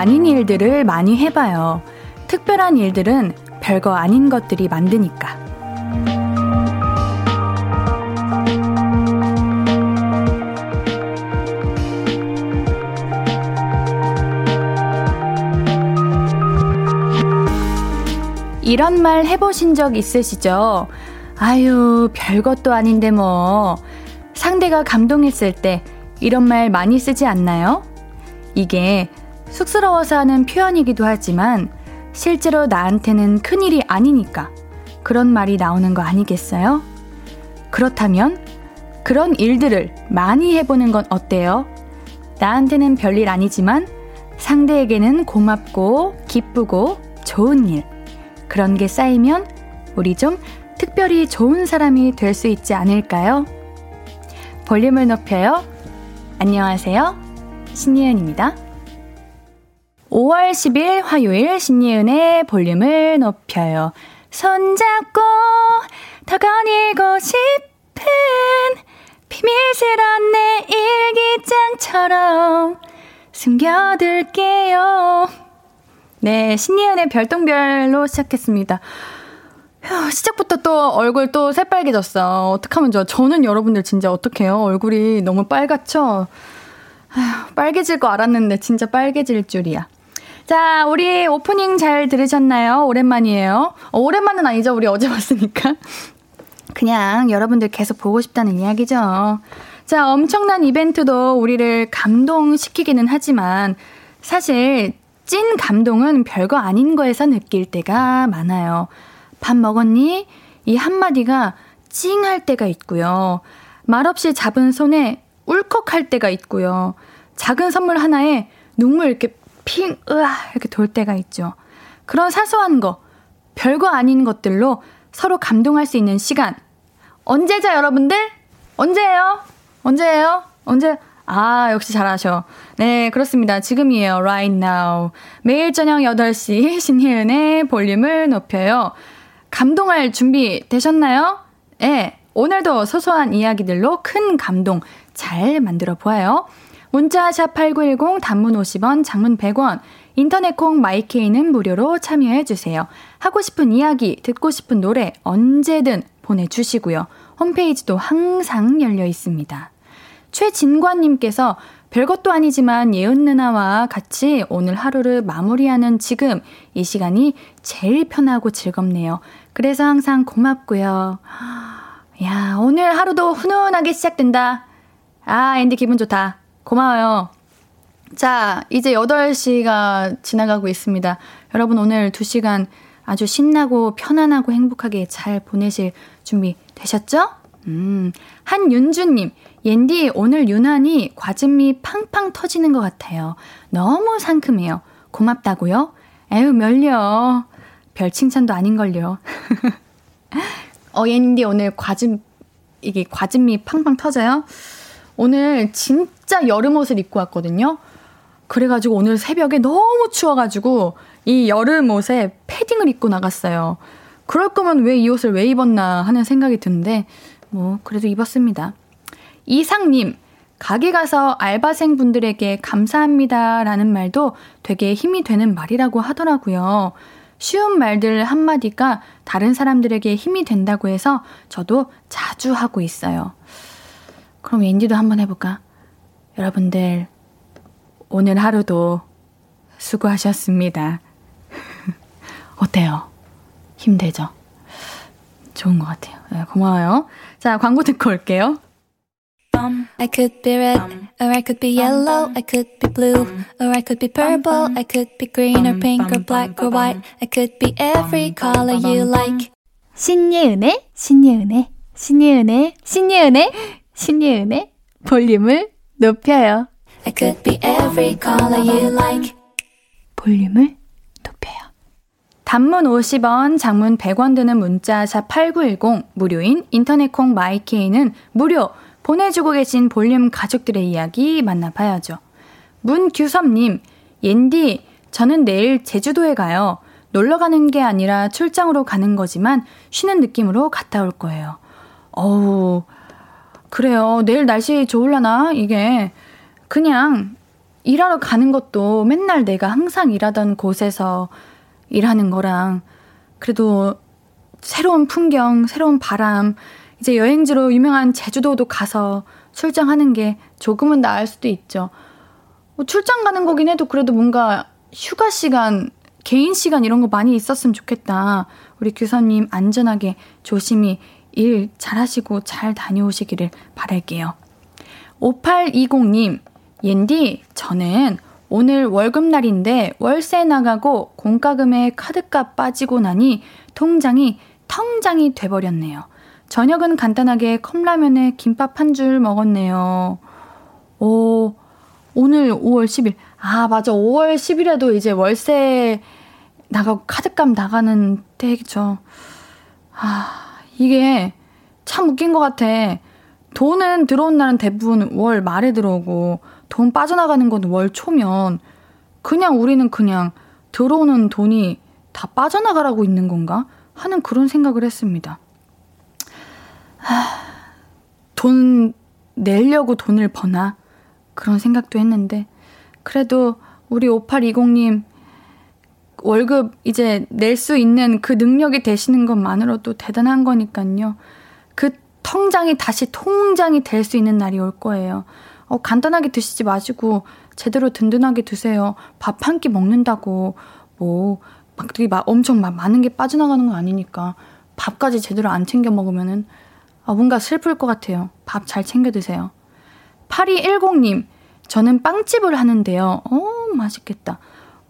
아닌 일들을 많이 해봐요. 특별한 일들은 별거 아닌 것들이 만드니까. 이런 말 해보신 적 있으시죠? 아유, 별것도 아닌데 뭐. 상대가 감동했을 때 이런 말 많이 쓰지 않나요? 이게 쑥스러워서 하는 표현이기도 하지만 실제로 나한테는 큰일이 아니니까 그런 말이 나오는 거 아니겠어요? 그렇다면 그런 일들을 많이 해보는 건 어때요? 나한테는 별일 아니지만 상대에게는 고맙고 기쁘고 좋은 일. 그런 게 쌓이면 우리 좀 특별히 좋은 사람이 될 수 있지 않을까요? 볼륨을 높여요. 안녕하세요. 신예은입니다. 5월 10일 화요일 신예은의 볼륨을 높여요. 손잡고 더 거닐고 싶은 비밀스런 내 일기장처럼 숨겨둘게요. 네, 신예은의 별똥별로 시작했습니다. 휴, 시작부터 또 얼굴 또 새빨개졌어. 어떡하면 좋아. 저는 여러분들 진짜 어떡해요? 얼굴이 너무 빨갛죠? 아휴, 빨개질 거 알았는데 진짜 빨개질 줄이야. 자, 우리 오프닝 잘 들으셨나요? 오랜만이에요. 어, 오랜만은 아니죠. 우리 어제 봤으니까. 그냥 여러분들 계속 보고 싶다는 이야기죠. 자, 엄청난 이벤트도 우리를 감동시키기는 하지만 사실 찐 감동은 별거 아닌 거에서 느낄 때가 많아요. 밥 먹었니? 이 한마디가 찡할 때가 있고요. 말없이 잡은 손에 울컥할 때가 있고요. 작은 선물 하나에 눈물 이렇게 핑, 으아, 이렇게 돌 때가 있죠. 그런 사소한 거, 별거 아닌 것들로 서로 감동할 수 있는 시간. 언제죠, 여러분들? 언제예요? 언제예요? 언제? 아, 역시 잘하셔. 네, 그렇습니다. 지금이에요. Right now. 매일 저녁 8시 신혜은의 볼륨을 높여요. 감동할 준비 되셨나요? 네, 오늘도 소소한 이야기들로 큰 감동 잘 만들어 보아요. 문자 샵 8910 단문 50원, 장문 100원, 인터넷 콩 마이케이는 무료로 참여해 주세요. 하고 싶은 이야기, 듣고 싶은 노래 언제든 보내 주시고요. 홈페이지도 항상 열려 있습니다. 최진관 님께서 별것도 아니지만 예은 누나와 같이 오늘 하루를 마무리하는 지금 이 시간이 제일 편하고 즐겁네요. 그래서 항상 고맙고요. 야, 오늘 하루도 훈훈하게 시작된다. 아, 앤디 기분 좋다. 고마워요. 자, 이제 8시가 지나가고 있습니다. 여러분 오늘 2시간 아주 신나고 편안하고 행복하게 잘 보내실 준비 되셨죠? 음, 한윤주님, 옌디 오늘 유난히 과즙미 팡팡 터지는 것 같아요. 너무 상큼해요. 고맙다고요? 에휴, 멀려. 별 칭찬도 아닌걸요. 어, 옌디 오늘 과즙, 이게 과즙미 팡팡 터져요? 오늘 진 짜 여름 옷을 입고 왔거든요. 그래가지고 오늘 새벽에 너무 추워가지고 이 여름 옷에 패딩을 입고 나갔어요. 그럴 거면 왜 이 옷을 왜 입었나 하는 생각이 드는데, 뭐, 그래도 입었습니다. 이상님, 가게 가서 알바생 분들에게 감사합니다 라는 말도 되게 힘이 되는 말이라고 하더라고요. 쉬운 말들 한마디가 다른 사람들에게 힘이 된다고 해서 저도 자주 하고 있어요. 그럼 앤디도 한번 해볼까? 여러분들, 오늘 하루도 수고하셨습니다. 어때요? 힘되죠? 좋은 것 같아요. 네, 고마워요. 자, 광고 듣고 올게요. I could be red, or I could be yellow, I could be blue, or I could be purple, I could be green or pink or black or white, I could be every color you like. 신예은의, 신예은의, 신예은의, 신예은의, 신예은의 볼륨을 높여요. I could be every color you like. 볼륨을 높여요. 단문 50원, 장문 100원 드는 문자 샵 8910 무료인 인터넷 콩 마이케이는 무료 보내주고 계신 볼륨 가족들의 이야기 만나봐야죠. 문규섭님, 옌디, 저는 내일 제주도에 가요. 놀러 가는 게 아니라 출장으로 가는 거지만 쉬는 느낌으로 갔다 올 거예요. 어우, 그래요. 내일 날씨 좋을라나? 이게 그냥 일하러 가는 것도 맨날 내가 항상 일하던 곳에서 일하는 거랑 그래도 새로운 풍경, 새로운 바람, 이제 여행지로 유명한 제주도도 가서 출장하는 게 조금은 나을 수도 있죠. 뭐 출장 가는 거긴 해도 그래도 뭔가 휴가 시간, 개인 시간 이런 거 많이 있었으면 좋겠다. 우리 교사님 안전하게 조심히 일 잘하시고 잘 다녀오시기를 바랄게요. 5820님, 옌디, 저는 오늘 월급날인데 월세 나가고 공과금에 카드값 빠지고 나니 통장이 텅장이 돼버렸네요. 저녁은 간단하게 컵라면에 김밥 한 줄 먹었네요. 오, 오늘 5월 10일. 아, 맞아. 5월 10일에도 이제 월세 나가고 카드값 나가는 때겠죠. 아, 이게 참 웃긴 것 같아. 돈은 들어온 날은 대부분 월 말에 들어오고 돈 빠져나가는 건 월 초면 그냥 우리는 그냥 들어오는 돈이 다 빠져나가라고 있는 건가 하는 그런 생각을 했습니다. 돈 내려고 돈을 버나 그런 생각도 했는데 그래도 우리 5820님 월급 이제 낼 수 있는 그 능력이 되시는 것만으로도 대단한 거니까요. 그 통장이 다시 통장이 될 수 있는 날이 올 거예요. 어, 간단하게 드시지 마시고 제대로 든든하게 드세요. 밥 한 끼 먹는다고 뭐 막 되게 막 엄청 막 많은 게 빠져나가는 거 아니니까 밥까지 제대로 안 챙겨 먹으면은 아, 뭔가 슬플 것 같아요. 밥 잘 챙겨 드세요. 8210님, 저는 빵집을 하는데요. 어, 맛있겠다.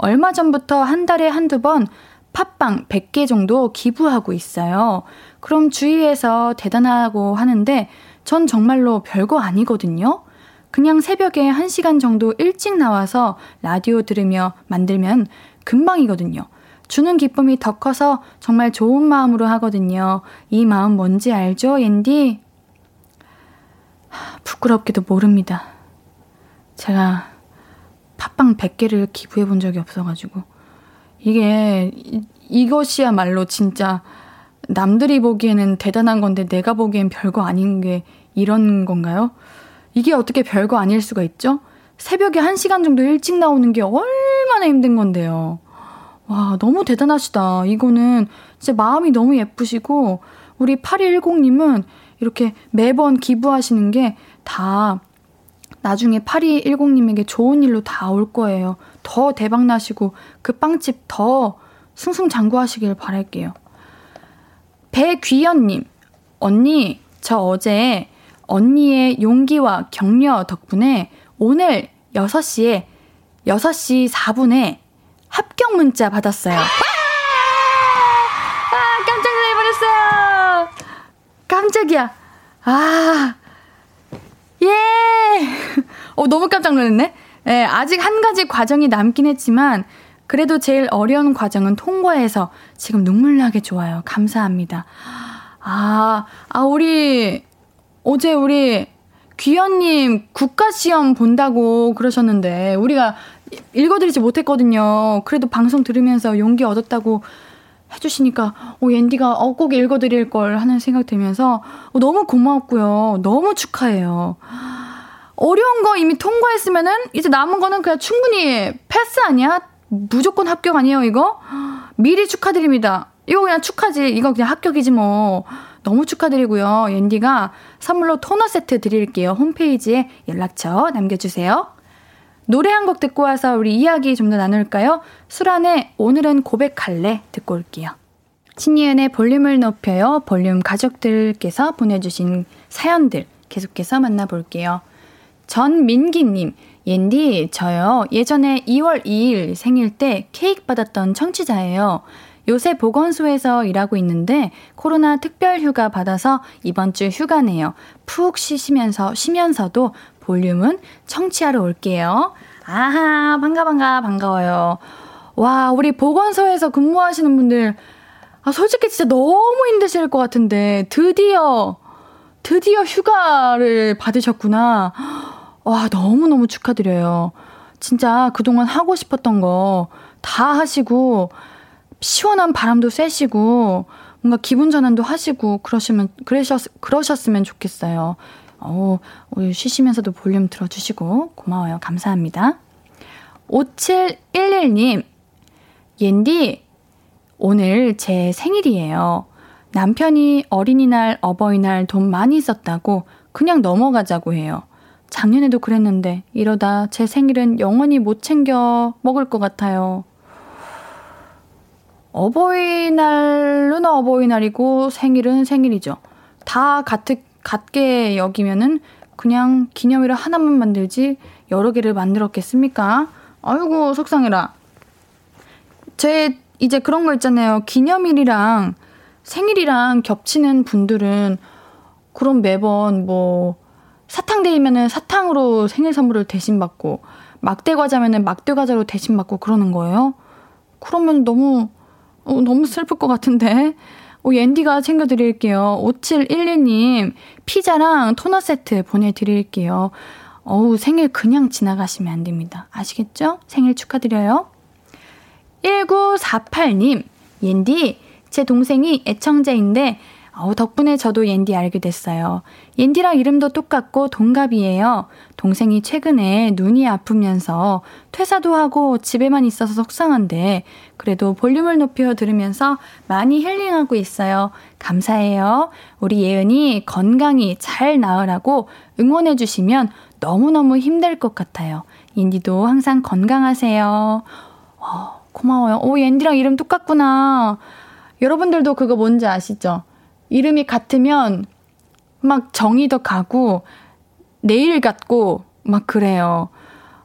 얼마 전부터 한 달에 한두 번 팥빵 100개 정도 기부하고 있어요. 그럼 주위에서 대단하고 하는데 전 정말로 별거 아니거든요. 그냥 새벽에 1시간 정도 일찍 나와서 라디오 들으며 만들면 금방이거든요. 주는 기쁨이 더 커서 정말 좋은 마음으로 하거든요. 이 마음 뭔지 알죠, 옌디? 부끄럽게도 모릅니다. 제가 팥빵 100개를 기부해 본 적이 없어가지고. 이게, 이, 이것이야말로 진짜 남들이 보기에는 대단한 건데 내가 보기엔 별거 아닌 게 이런 건가요? 이게 어떻게 별거 아닐 수가 있죠? 새벽에 1시간 정도 일찍 나오는 게 얼마나 힘든 건데요. 와, 너무 대단하시다. 이거는 진짜 마음이 너무 예쁘시고, 우리 8210님은 이렇게 매번 기부하시는 게 다 나중에 8210님에게 좋은 일로 다 올 거예요. 더 대박나시고, 그 빵집 더 승승장구하시길 바랄게요. 배귀연님, 언니, 저 어제 언니의 용기와 격려 덕분에 오늘 6시에 6시 4분에 합격 문자 받았어요. 아, 깜짝 놀라버렸어요. 깜짝이야. 아, 예. 어, 너무 깜짝 놀랐네. 예, 아직 한 가지 과정이 남긴 했지만, 그래도 제일 어려운 과정은 통과해서 지금 눈물 나게 좋아요. 감사합니다. 아, 아, 우리, 어제 우리 귀현님 국가 시험 본다고 그러셨는데, 우리가 읽어드리지 못했거든요. 그래도 방송 들으면서 용기 얻었다고 해주시니까, 어, 옌디가 어, 꼭 읽어드릴 걸 하는 생각 들면서, 어, 너무 고마웠고요. 너무 축하해요. 어려운 거 이미 통과했으면은, 이제 남은 거는 그냥 충분히 패스 아니야? 무조건 합격 아니에요, 이거? 미리 축하드립니다. 이거 그냥 축하지. 이거 그냥 합격이지 뭐. 너무 축하드리고요. 옌디가 선물로 토너 세트 드릴게요. 홈페이지에 연락처 남겨주세요. 노래 한 곡 듣고 와서 우리 이야기 좀 더 나눌까요? 술안에 오늘은 고백할래 듣고 올게요. 신이은의 볼륨을 높여요. 볼륨 가족들께서 보내주신 사연들 계속해서 만나볼게요. 전민기님, 옌디, 저요. 예전에 2월 2일 생일 때 케이크 받았던 청취자예요. 요새 보건소에서 일하고 있는데 코로나 특별 휴가 받아서 이번 주 휴가네요. 푹 쉬시면서 쉬면서도 볼륨은 청취하러 올게요. 아하, 반가 반가 반가워요. 와, 우리 보건소에서 근무하시는 분들 아, 솔직히 진짜 너무 힘드실 것 같은데 드디어 드디어 휴가를 받으셨구나. 와, 너무너무 축하드려요. 진짜 그동안 하고 싶었던 거 다 하시고, 시원한 바람도 쐬시고, 뭔가 기분 전환도 하시고, 그러시면, 그러셨, 그러셨으면 좋겠어요. 어, 쉬시면서도 볼륨 들어주시고, 고마워요. 감사합니다. 5711님, 옌디, 오늘 제 생일이에요. 남편이 어린이날, 어버이날 돈 많이 썼다고 그냥 넘어가자고 해요. 작년에도 그랬는데 이러다 제 생일은 영원히 못 챙겨 먹을 것 같아요. 어버이날은 어버이날이고 생일은 생일이죠. 다 같은, 같게 여기면은 그냥 기념일을 하나만 만들지 여러 개를 만들었겠습니까? 아이고, 속상해라. 제 이제 그런 거 있잖아요. 기념일이랑 생일이랑 겹치는 분들은 그럼 매번 뭐 사탕데이면은 사탕으로 생일 선물을 대신 받고 막대 과자면은 막대 과자로 대신 받고 그러는 거예요? 그러면 너무 어, 너무 슬플 것 같은데. 오, 옌디가 챙겨드릴게요. 5711님, 피자랑 토너 세트 보내드릴게요. 어우, 생일 그냥 지나가시면 안 됩니다. 아시겠죠? 생일 축하드려요. 1948님, 옌디, 제 동생이 애청자인데 어, 덕분에 저도 옌디 알게 됐어요. 옌디랑 이름도 똑같고 동갑이에요. 동생이 최근에 눈이 아프면서 퇴사도 하고 집에만 있어서 속상한데 그래도 볼륨을 높여 들으면서 많이 힐링하고 있어요. 감사해요. 우리 예은이 건강히 잘 나으라고 응원해 주시면 너무너무 힘들 것 같아요. 옌디도 항상 건강하세요. 어, 고마워요. 오, 옌디랑 이름 똑같구나. 여러분들도 그거 뭔지 아시죠? 이름이 같으면 막 정이 더 가고 내일 같고 막 그래요.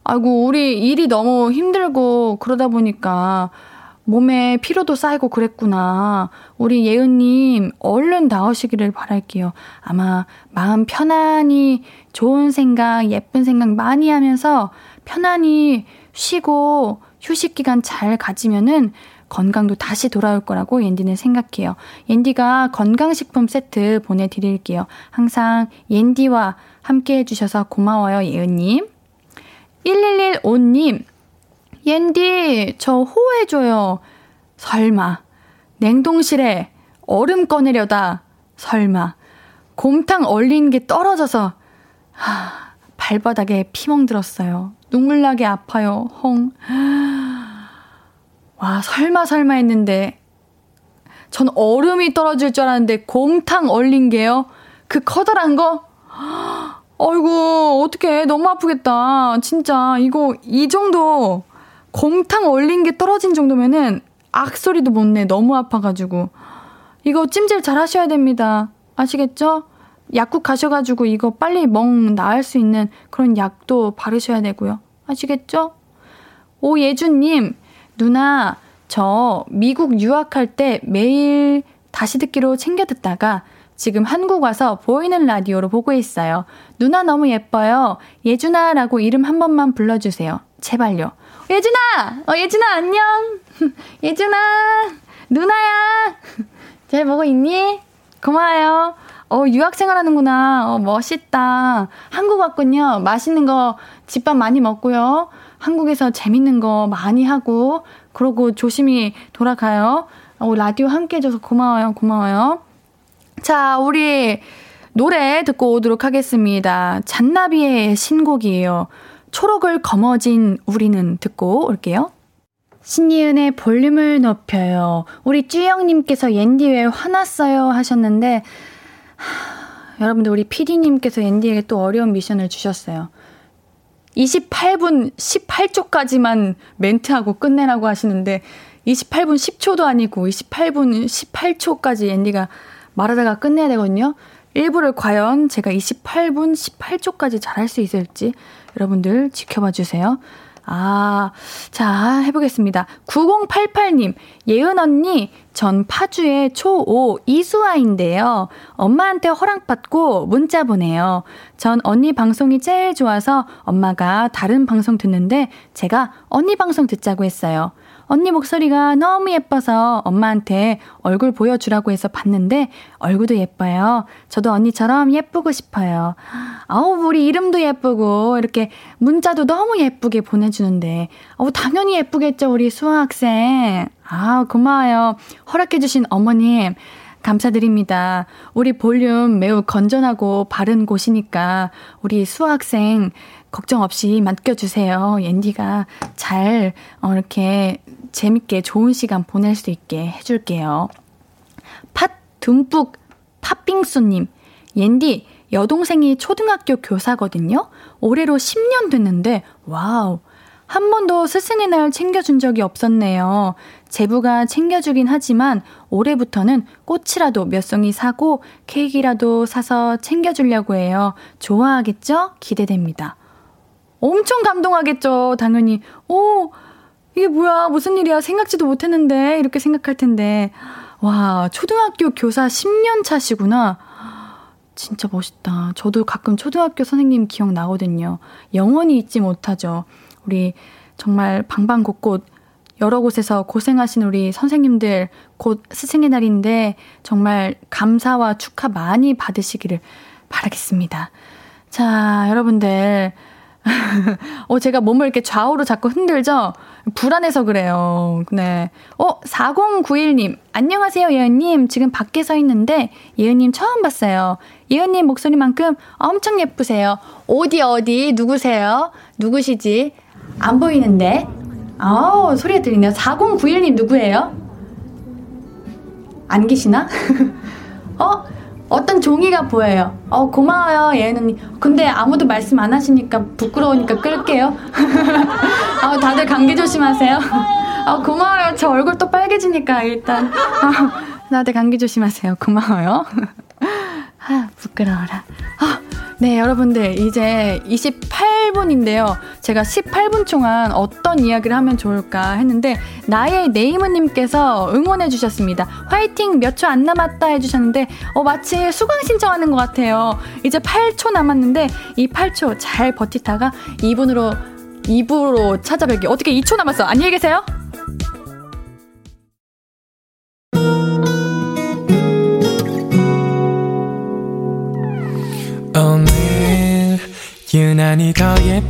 아이고, 우리 일이 너무 힘들고 그러다 보니까 몸에 피로도 쌓이고 그랬구나. 우리 예은님, 얼른 나오시기를 바랄게요. 아마 마음 편안히 좋은 생각, 예쁜 생각 많이 하면서 편안히 쉬고 휴식 기간 잘 가지면은 건강도 다시 돌아올 거라고 옌디는 생각해요. 옌디가 건강식품 세트 보내드릴게요. 항상 옌디와 함께 해주셔서 고마워요, 예은님. 1115님, 옌디, 저 호해줘요. 설마. 냉동실에 얼음 꺼내려다. 설마. 곰탕 얼린 게 떨어져서. 하, 발바닥에 피멍 들었어요. 눈물 나게 아파요. 헝. 와, 설마 설마 했는데 전 얼음이 떨어질 줄 알았는데 곰탕 얼린 게요. 그 커다란 거? 아이고, 어떡해. 너무 아프겠다. 진짜, 이거, 이 정도, 곰탕 얼린 게 떨어진 정도면은, 악소리도 못 내. 너무 아파가지고. 이거 찜질 잘 하셔야 됩니다. 아시겠죠? 약국 가셔가지고 이거 빨리 멍 나을 수 있는 그런 약도 바르셔야 되고요. 아시겠죠? 오예준님, 누나, 저 미국 유학할 때 매일 다시 듣기로 챙겨 듣다가 지금 한국 와서 보이는 라디오로 보고 있어요. 누나 너무 예뻐요. 예준아라고 이름 한 번만 불러주세요. 제발요. 예준아! 어, 예준아, 안녕! 예준아! 누나야! 잘 보고 있니? 고마워요. 어, 유학 생활 하는구나. 어, 멋있다. 한국 왔군요. 맛있는 거 집밥 많이 먹고요. 한국에서 재밌는 거 많이 하고, 그러고 조심히 돌아가요. 어, 라디오 함께 해줘서 고마워요, 고마워요. 자, 우리 노래 듣고 오도록 하겠습니다. 잔나비의 신곡이에요. 초록을 거머쥔 우리는 듣고 올게요. 신이은의 볼륨을 높여요. 우리 쭈영님께서 옌디 왜 화났어요 하셨는데, 하, 여러분들 우리 피디님께서 옌디에게 또 어려운 미션을 주셨어요. 28분 18초까지만 멘트하고 끝내라고 하시는데 28분 10초도 아니고 28분 18초까지 앤디가 말하다가 끝내야 되거든요. 일부를 과연 제가 28분 18초까지 잘할 수 있을지 여러분들 지켜봐 주세요. 아, 자, 해보겠습니다. 9088님, 예은 언니, 전 파주의 초5 이수아인데요. 엄마한테 허락받고 문자 보내요. 전 언니 방송이 제일 좋아서 엄마가 다른 방송 듣는데 제가 언니 방송 듣자고 했어요. 언니 목소리가 너무 예뻐서 엄마한테 얼굴 보여주라고 해서 봤는데 얼굴도 예뻐요. 저도 언니처럼 예쁘고 싶어요. 아우, 우리 이름도 예쁘고 이렇게 문자도 너무 예쁘게 보내주는데 아우, 당연히 예쁘겠죠, 우리 수아학생. 아, 고마워요. 허락해주신 어머님. 감사드립니다. 우리 볼륨 매우 건전하고 바른 곳이니까 우리 수학생 걱정 없이 맡겨주세요. 옌디가 잘, 어, 이렇게 재밌게 좋은 시간 보낼 수 있게 해줄게요. 팥 듬뿍 팥빙수님, 옌디, 여동생이 초등학교 교사거든요? 올해로 10년 됐는데, wow. 한 번도 스승의 날 챙겨준 적이 없었네요. 제부가 챙겨주긴 하지만 올해부터는 꽃이라도 몇 송이 사고 케이크라도 사서 챙겨주려고 해요. 좋아하겠죠? 기대됩니다. 엄청 감동하겠죠, 당연히. 오, 이게 뭐야, 무슨 일이야, 생각지도 못했는데, 이렇게 생각할 텐데. 와, 초등학교 교사 10년 차시구나. 진짜 멋있다. 저도 가끔 초등학교 선생님 기억나거든요. 영원히 잊지 못하죠. 우리 정말 방방곳곳 여러 곳에서 고생하신 우리 선생님들 곧 스승의 날인데 정말 감사와 축하 많이 받으시기를 바라겠습니다. 자, 여러분들. 어, 제가 몸을 이렇게 좌우로 자꾸 흔들죠? 불안해서 그래요. 네. 어, 4091님. 안녕하세요, 예은님. 지금 밖에 서 있는데, 예은님 처음 봤어요. 예은님 목소리만큼 엄청 예쁘세요. 어디, 어디, 누구세요? 누구시지? 안 보이는데? 아우, 소리가 들리네요. 4091님 누구예요? 안 계시나? 어? 어떤 종이가 보여요. 어, 고마워요, 예은언니. 근데 아무도 말씀 안 하시니까 부끄러우니까 끌게요. 아, 다들 감기 조심하세요. 아, 고마워요. 저 얼굴 또 빨개지니까 일단. 아, 다들 감기 조심하세요. 고마워요. 아, 부끄러워라. 아, 네, 여러분들, 이제 28분인데요. 제가 18분 동안 어떤 이야기를 하면 좋을까 했는데, 나의 네이머님께서 응원해 주셨습니다. 화이팅 몇 초 안 남았다 해주셨는데, 어, 마치 수강 신청하는 것 같아요. 이제 8초 남았는데, 이 8초 잘 버티다가 2분으로, 2부로 찾아뵐게요. 어떻게 2초 남았어? 안녕히 계세요.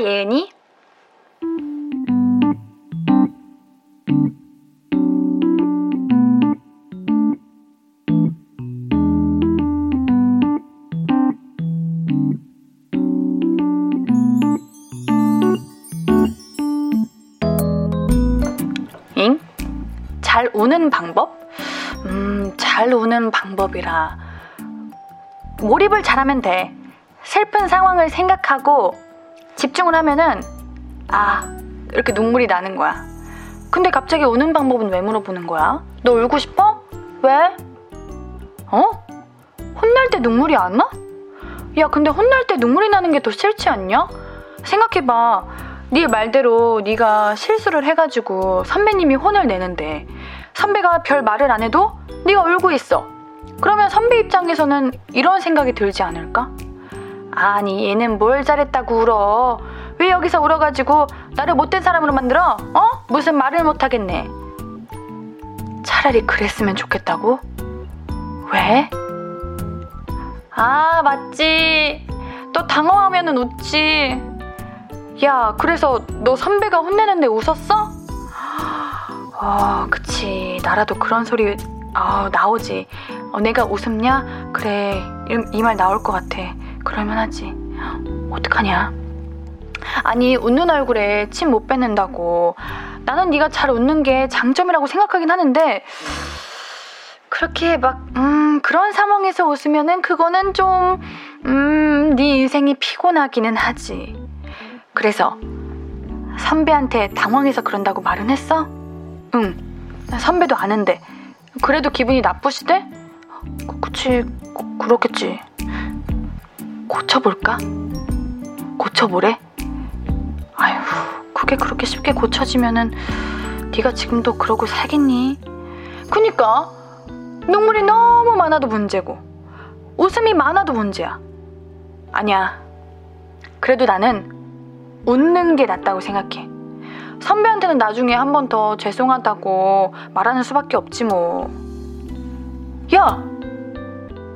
예은이 잘 우는 방법? 음, 잘 우는 방법이라. 몰입을 잘하면 돼. 슬픈 상황을 생각하고 집중을 하면은, 아, 이렇게 눈물이 나는 거야. 근데 갑자기 우는 방법은 왜 물어보는 거야? 너 울고 싶어? 왜? 어? 혼날 때 눈물이 안 나? 야, 근데 혼날 때 눈물이 나는 게 더 싫지 않냐? 생각해봐. 네 말대로 네가 실수를 해가지고 선배님이 혼을 내는데 선배가 별 말을 안 해도 네가 울고 있어. 그러면 선배 입장에서는 이런 생각이 들지 않을까? 아니 얘는 뭘 잘했다고 울어. 왜 여기서 울어가지고 나를 못된 사람으로 만들어? 어? 무슨 말을 못하겠네. 차라리 그랬으면 좋겠다고? 왜? 아 맞지. 또 당황하면 웃지. 야 그래서 너 선배가 혼내는데 웃었어? 아, 그치. 나라도 그런 소리, 아, 나오지. 어, 내가 웃음냐? 그래. 이 말 나올 것 같아. 그러면 하지. 어떡하냐? 아니, 웃는 얼굴에 침 못 뱉는다고. 나는 네가 잘 웃는 게 장점이라고 생각하긴 하는데, 그렇게 막, 음, 그런 상황에서 웃으면은 그거는 좀, 음, 네 인생이 피곤하기는 하지. 그래서, 선배한테 당황해서 그런다고 말은 했어? 응. 선배도 아는데. 그래도 기분이 나쁘시대? 그, 그치, 그, 그렇겠지. 고쳐볼까? 고쳐보래? 아휴, 그게 그렇게 쉽게 고쳐지면은 네가 지금도 그러고 살겠니? 그니까 눈물이 너무 많아도 문제고 웃음이 많아도 문제야. 아니야. 그래도 나는 웃는 게 낫다고 생각해. 선배한테는 나중에 한 번 더 죄송하다고 말하는 수밖에 없지 뭐. 야!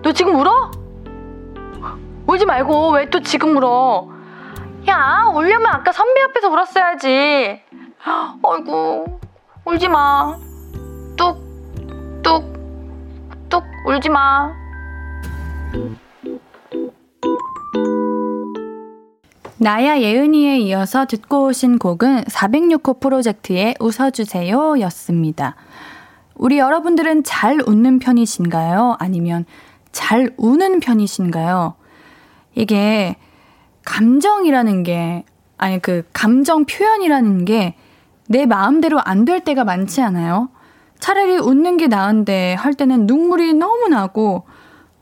너 지금 울어? 울지 말고 왜 또 지금 울어? 야, 울려면 아까 선배 앞에서 울었어야지. 아이고, 울지 마. 뚝, 뚝, 뚝, 울지 마. 나야 예은이에 이어서 듣고 오신 곡은 406호 프로젝트의 웃어주세요 였습니다. 우리 여러분들은 잘 웃는 편이신가요? 아니면 잘 우는 편이신가요? 이게 감정이라는 게, 아니 그 감정 표현이라는 게 내 마음대로 안 될 때가 많지 않아요? 차라리 웃는 게 나은데 할 때는 눈물이 너무 나고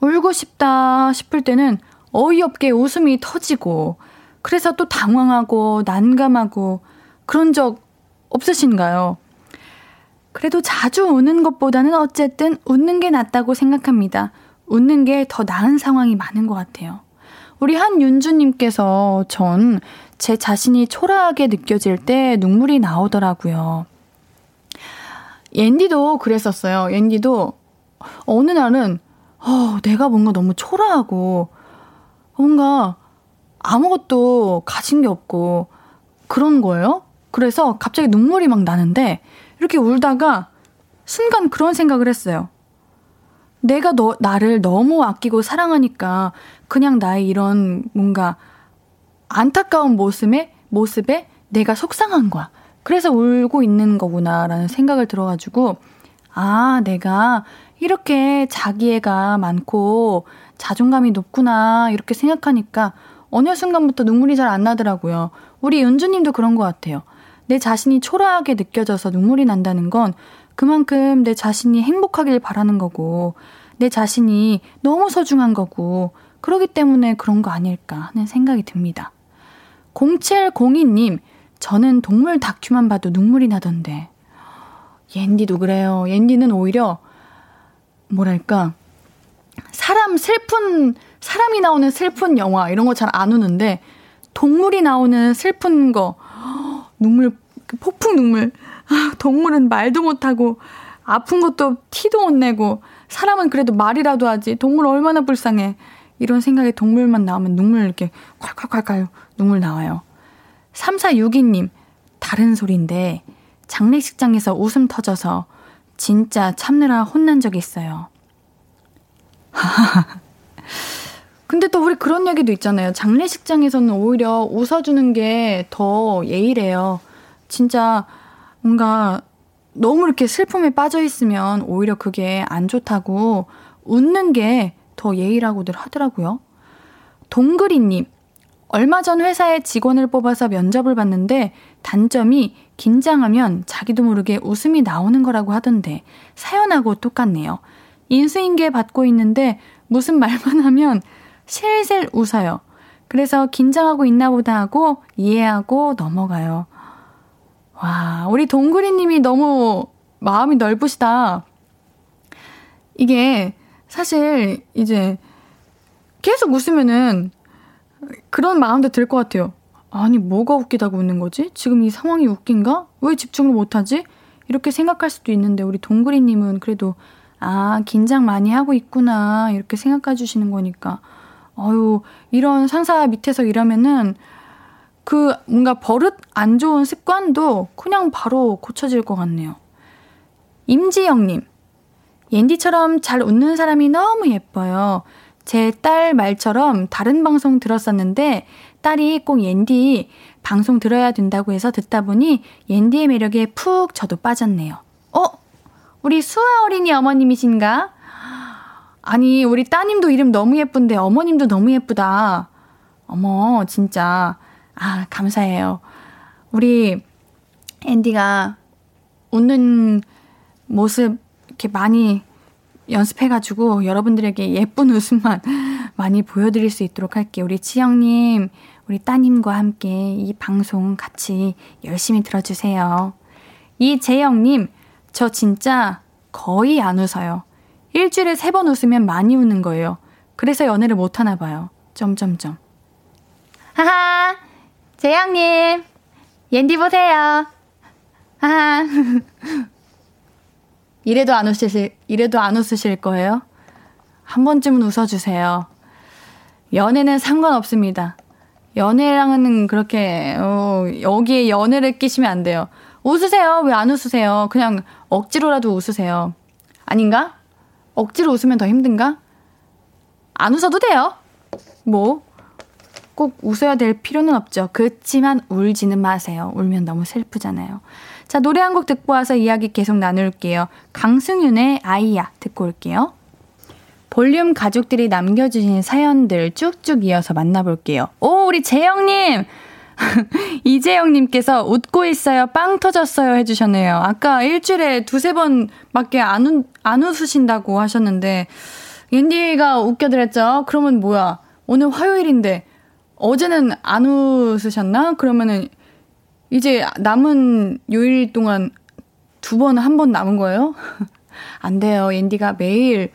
울고 싶다 싶을 때는 어이없게 웃음이 터지고 그래서 또 당황하고 난감하고 그런 적 없으신가요? 그래도 자주 우는 것보다는 어쨌든 웃는 게 낫다고 생각합니다. 웃는 게 더 나은 상황이 많은 것 같아요. 우리 한윤주님께서 전 제 자신이 초라하게 느껴질 때 눈물이 나오더라고요. 옌디도 그랬었어요. 옌디도 어느 날은 어, 내가 뭔가 너무 초라하고 뭔가 아무것도 가진 게 없고 그런 거예요. 그래서 갑자기 눈물이 막 나는데 이렇게 울다가 순간 그런 생각을 했어요. 내가 너, 나를 너무 아끼고 사랑하니까 그냥 나의 이런 뭔가 안타까운 모습에, 모습에 내가 속상한 거야. 그래서 울고 있는 거구나라는 생각을 들어가지고, 아, 내가 이렇게 자기애가 많고 자존감이 높구나, 이렇게 생각하니까 어느 순간부터 눈물이 잘 안 나더라고요. 우리 은주님도 그런 것 같아요. 내 자신이 초라하게 느껴져서 눈물이 난다는 건 그만큼 내 자신이 행복하길 바라는 거고, 내 자신이 너무 소중한 거고, 그러기 때문에 그런 거 아닐까 하는 생각이 듭니다. 0702님, 저는 동물 다큐만 봐도 눈물이 나던데. 옌디도 그래요. 옌디는 오히려, 뭐랄까, 사람 슬픈, 사람이 나오는 슬픈 영화, 이런 거 잘 안 우는데, 동물이 나오는 슬픈 거, 눈물, 폭풍 눈물. 아, 동물은 말도 못하고 아픈 것도 티도 못 내고 사람은 그래도 말이라도 하지. 동물 얼마나 불쌍해. 이런 생각에 동물만 나오면 눈물 이렇게 콸콸콸콸 눈물 나와요. 3462님, 다른 소리인데 장례식장에서 웃음 터져서 진짜 참느라 혼난 적이 있어요. 근데 또 우리 그런 얘기도 있잖아요. 장례식장에서는 오히려 웃어주는 게 더 예의래요. 진짜 뭔가 너무 이렇게 슬픔에 빠져 있으면 오히려 그게 안 좋다고 웃는 게 더 예의라고들 하더라고요. 동그리님, 얼마 전 회사에 직원을 뽑아서 면접을 봤는데 단점이 긴장하면 자기도 모르게 웃음이 나오는 거라고 하던데 사연하고 똑같네요. 인수인계 받고 있는데 무슨 말만 하면 실실 웃어요. 그래서 긴장하고 있나 보다 하고 이해하고 넘어가요. 와, 우리 동그리 님이 너무 마음이 넓으시다. 이게 사실 이제 계속 웃으면은 그런 마음도 들 것 같아요. 아니, 뭐가 웃기다고 웃는 거지? 지금 이 상황이 웃긴가? 왜 집중을 못하지? 이렇게 생각할 수도 있는데, 우리 동그리님은 그래도, 아, 긴장 많이 하고 있구나. 이렇게 생각해 주시는 거니까. 어유 이런 상사 밑에서 일하면은, 그 뭔가 버릇 안 좋은 습관도 그냥 바로 고쳐질 것 같네요. 임지영님, 옌디처럼 잘 웃는 사람이 너무 예뻐요. 제 딸 말처럼 다른 방송 들었었는데 딸이 꼭 옌디 방송 들어야 된다고 해서 듣다 보니 옌디의 매력에 푹 저도 빠졌네요. 어? 우리 수아 어린이 어머님이신가? 아니, 우리 따님도 이름 너무 예쁜데 어머님도 너무 예쁘다. 어머, 진짜. 아, 감사해요. 우리 앤디가 웃는 모습 이렇게 많이 연습해가지고 여러분들에게 예쁜 웃음만 많이 보여드릴 수 있도록 할게요. 우리 치영님, 우리 따님과 함께 이 방송 같이 열심히 들어주세요. 이재영님, 저 진짜 거의 안 웃어요. 일주일에 세 번 웃으면 많이 웃는 거예요. 그래서 연애를 못하나 봐요. 점점점. 하하, 재영님, 옌디 보세요. 하하. 이래도 안 웃으실, 이래도 안 웃으실 거예요? 한 번쯤은 웃어주세요. 연애는 상관없습니다. 연애랑은 그렇게, 어, 여기에 연애를 끼시면 안 돼요. 웃으세요. 왜 안 웃으세요? 그냥 억지로라도 웃으세요. 아닌가? 억지로 웃으면 더 힘든가? 안 웃어도 돼요. 뭐, 꼭 웃어야 될 필요는 없죠. 그렇지만 울지는 마세요. 울면 너무 슬프잖아요. 자, 노래 한 곡 듣고 와서 이야기 계속 나눌게요. 강승윤의 아이야 듣고 올게요. 볼륨 가족들이 남겨주신 사연들 쭉쭉 이어서 만나볼게요. 오, 우리 재영님! 이재영님께서 웃고 있어요. 빵 터졌어요. 해주셨네요. 아까 일주일에 두세 번 밖에 안, 웃, 안 웃으신다고 하셨는데, 옌디가 웃겨드렸죠? 그러면 뭐야? 오늘 화요일인데, 어제는 안 웃으셨나? 그러면은, 이제 남은 요일 동안 두 번, 한 번 남은 거예요? 안 돼요. 옌디가 매일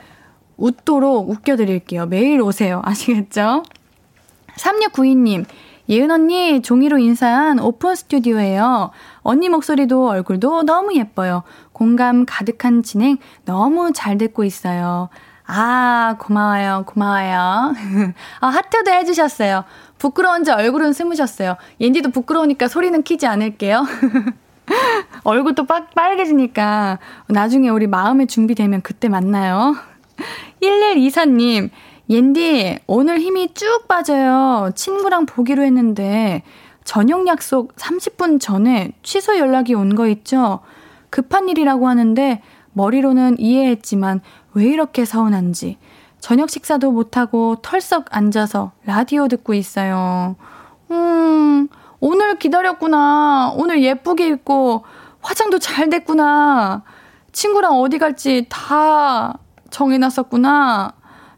웃도록 웃겨드릴게요. 매일 오세요. 아시겠죠? 3692님, 예은 언니, 종이로 인사한 오픈 스튜디오예요. 언니 목소리도 얼굴도 너무 예뻐요. 공감 가득한 진행 너무 잘 듣고 있어요. 아, 고마워요. 고마워요. 아, 하트도 해주셨어요. 부끄러운지 얼굴은 스무셨어요. 옌디도 부끄러우니까 소리는 키지 않을게요. 얼굴도 빡, 빨개지니까 나중에 우리 마음의 준비되면 그때 만나요. 1124님, 옌디, 오늘 힘이 쭉 빠져요. 친구랑 보기로 했는데, 저녁 약속 30분 전에 취소 연락이 온 거 있죠? 급한 일이라고 하는데, 머리로는 이해했지만, 왜 이렇게 서운한지. 저녁 식사도 못하고 털썩 앉아서 라디오 듣고 있어요. 음, 오늘 기다렸구나. 오늘 예쁘게 입고 화장도 잘 됐구나. 친구랑 어디 갈지 다 정해놨었구나.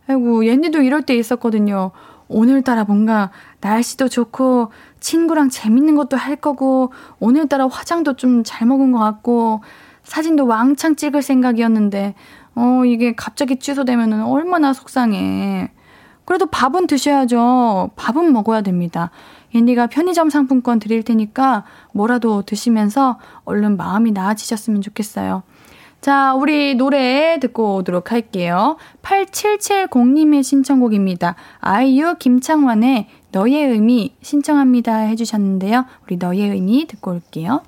아이고, 옌디도 이럴 때 있었거든요. 오늘따라 뭔가 날씨도 좋고, 친구랑 재밌는 것도 할 거고, 오늘따라 화장도 좀 잘 먹은 것 같고, 사진도 왕창 찍을 생각이었는데, 어, 이게 갑자기 취소되면 얼마나 속상해. 그래도 밥은 드셔야죠. 밥은 먹어야 됩니다. 옌디가 편의점 상품권 드릴 테니까 뭐라도 드시면서 얼른 마음이 나아지셨으면 좋겠어요. 자, 우리 노래 듣고 오도록 할게요. 8770님의 신청곡입니다. 아이유 김창완의 너의 의미 신청합니다 해주셨는데요. 우리 너의 의미 듣고 올게요.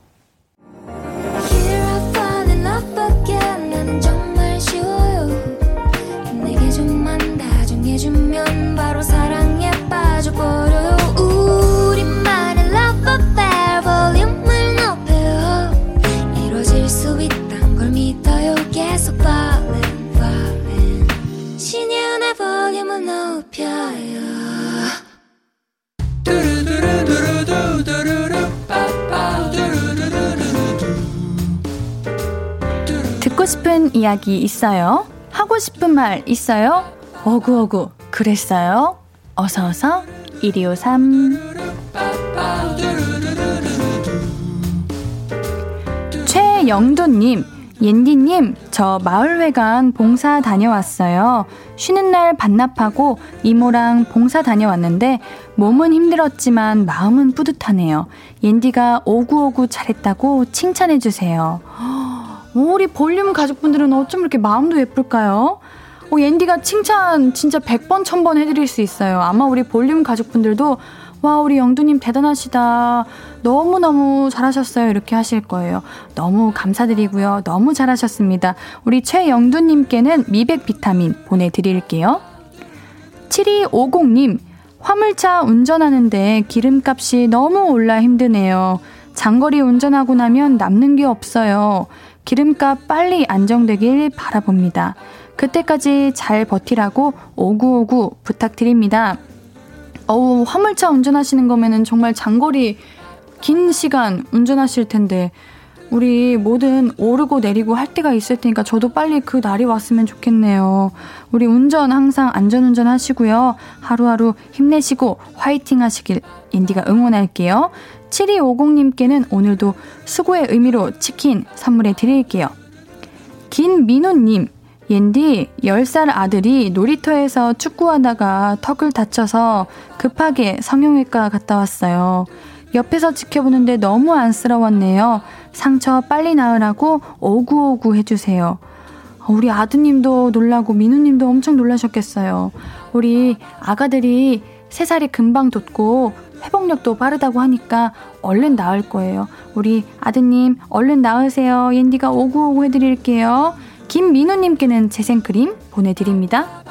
듣고 싶은 이야기 있어요? 하고 싶은 말 있어요? 어구어구 그랬어요? 어서어서 1253 최영도님 옌디님 저 마을회관 봉사 다녀왔어요. 쉬는 날 반납하고 이모랑 봉사 다녀왔는데 몸은 힘들었지만 마음은 뿌듯하네요. 옌디가 오구오구 잘했다고 칭찬해주세요. 우리 볼륨 가족분들은 어쩜 이렇게 마음도 예쁠까요? 어, 앤디가 칭찬 진짜 100번, 1000번 해드릴 수 있어요. 아마 우리 볼륨 가족분들도 와, 우리 영두님 대단하시다. 너무너무 잘하셨어요. 이렇게 하실 거예요. 너무 감사드리고요. 너무 잘하셨습니다. 우리 최영두님께는 미백 비타민 보내드릴게요. 7250님, 화물차 운전하는데 기름값이 너무 올라 힘드네요. 장거리 운전하고 나면 남는 게 없어요. 기름값 빨리 안정되길 바라봅니다. 그때까지 잘 버티라고 오구오구 부탁드립니다. 어우, 화물차 운전하시는 거면은 정말 장거리 긴 시간 운전하실 텐데, 우리 뭐든 오르고 내리고 할 때가 있을 테니까 저도 빨리 그 날이 왔으면 좋겠네요. 우리 운전 항상 안전운전 하시고요. 하루하루 힘내시고 화이팅 하시길 인디가 응원할게요. 7250님께는 오늘도 수고의 의미로 치킨 선물해 드릴게요. 김민호님, 옌디 10살 아들이 놀이터에서 축구하다가 턱을 다쳐서 급하게 성형외과 갔다 왔어요. 옆에서 지켜보는데 너무 안쓰러웠네요. 상처 빨리 나으라고 오구오구 해주세요. 우리 아드님도 놀라고 민우님도 엄청 놀라셨겠어요. 우리 아가들이 3살이 금방 돋고 회복력도 빠르다고 하니까 얼른 나을 거예요. 우리 아드님 얼른 나으세요. 옌디가 오구오구 해드릴게요. 김민우님께는 재생크림 보내드립니다.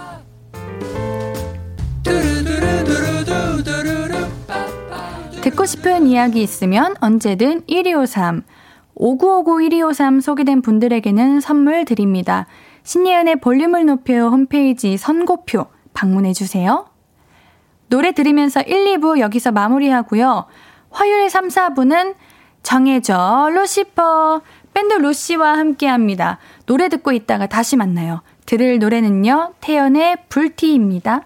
듣고 싶은 이야기 있으면 언제든 1253 5959-1253 소개된 분들에게는 선물 드립니다. 신예은의 볼륨을 높여 홈페이지 선고표 방문해주세요. 노래 들으면서 1, 2부 여기서 마무리하고요. 화요일 3, 4부는 정해져 루시퍼 밴드 루시와 함께 합니다. 노래 듣고 있다가 다시 만나요. 들을 노래는요. 태연의 불티입니다.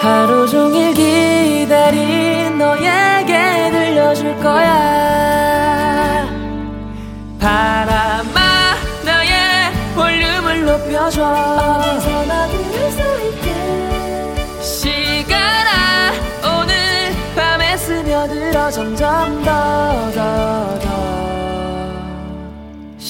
하루 종일 기다린 너에게 들려줄 거야 바람아 나의 볼륨을 높여줘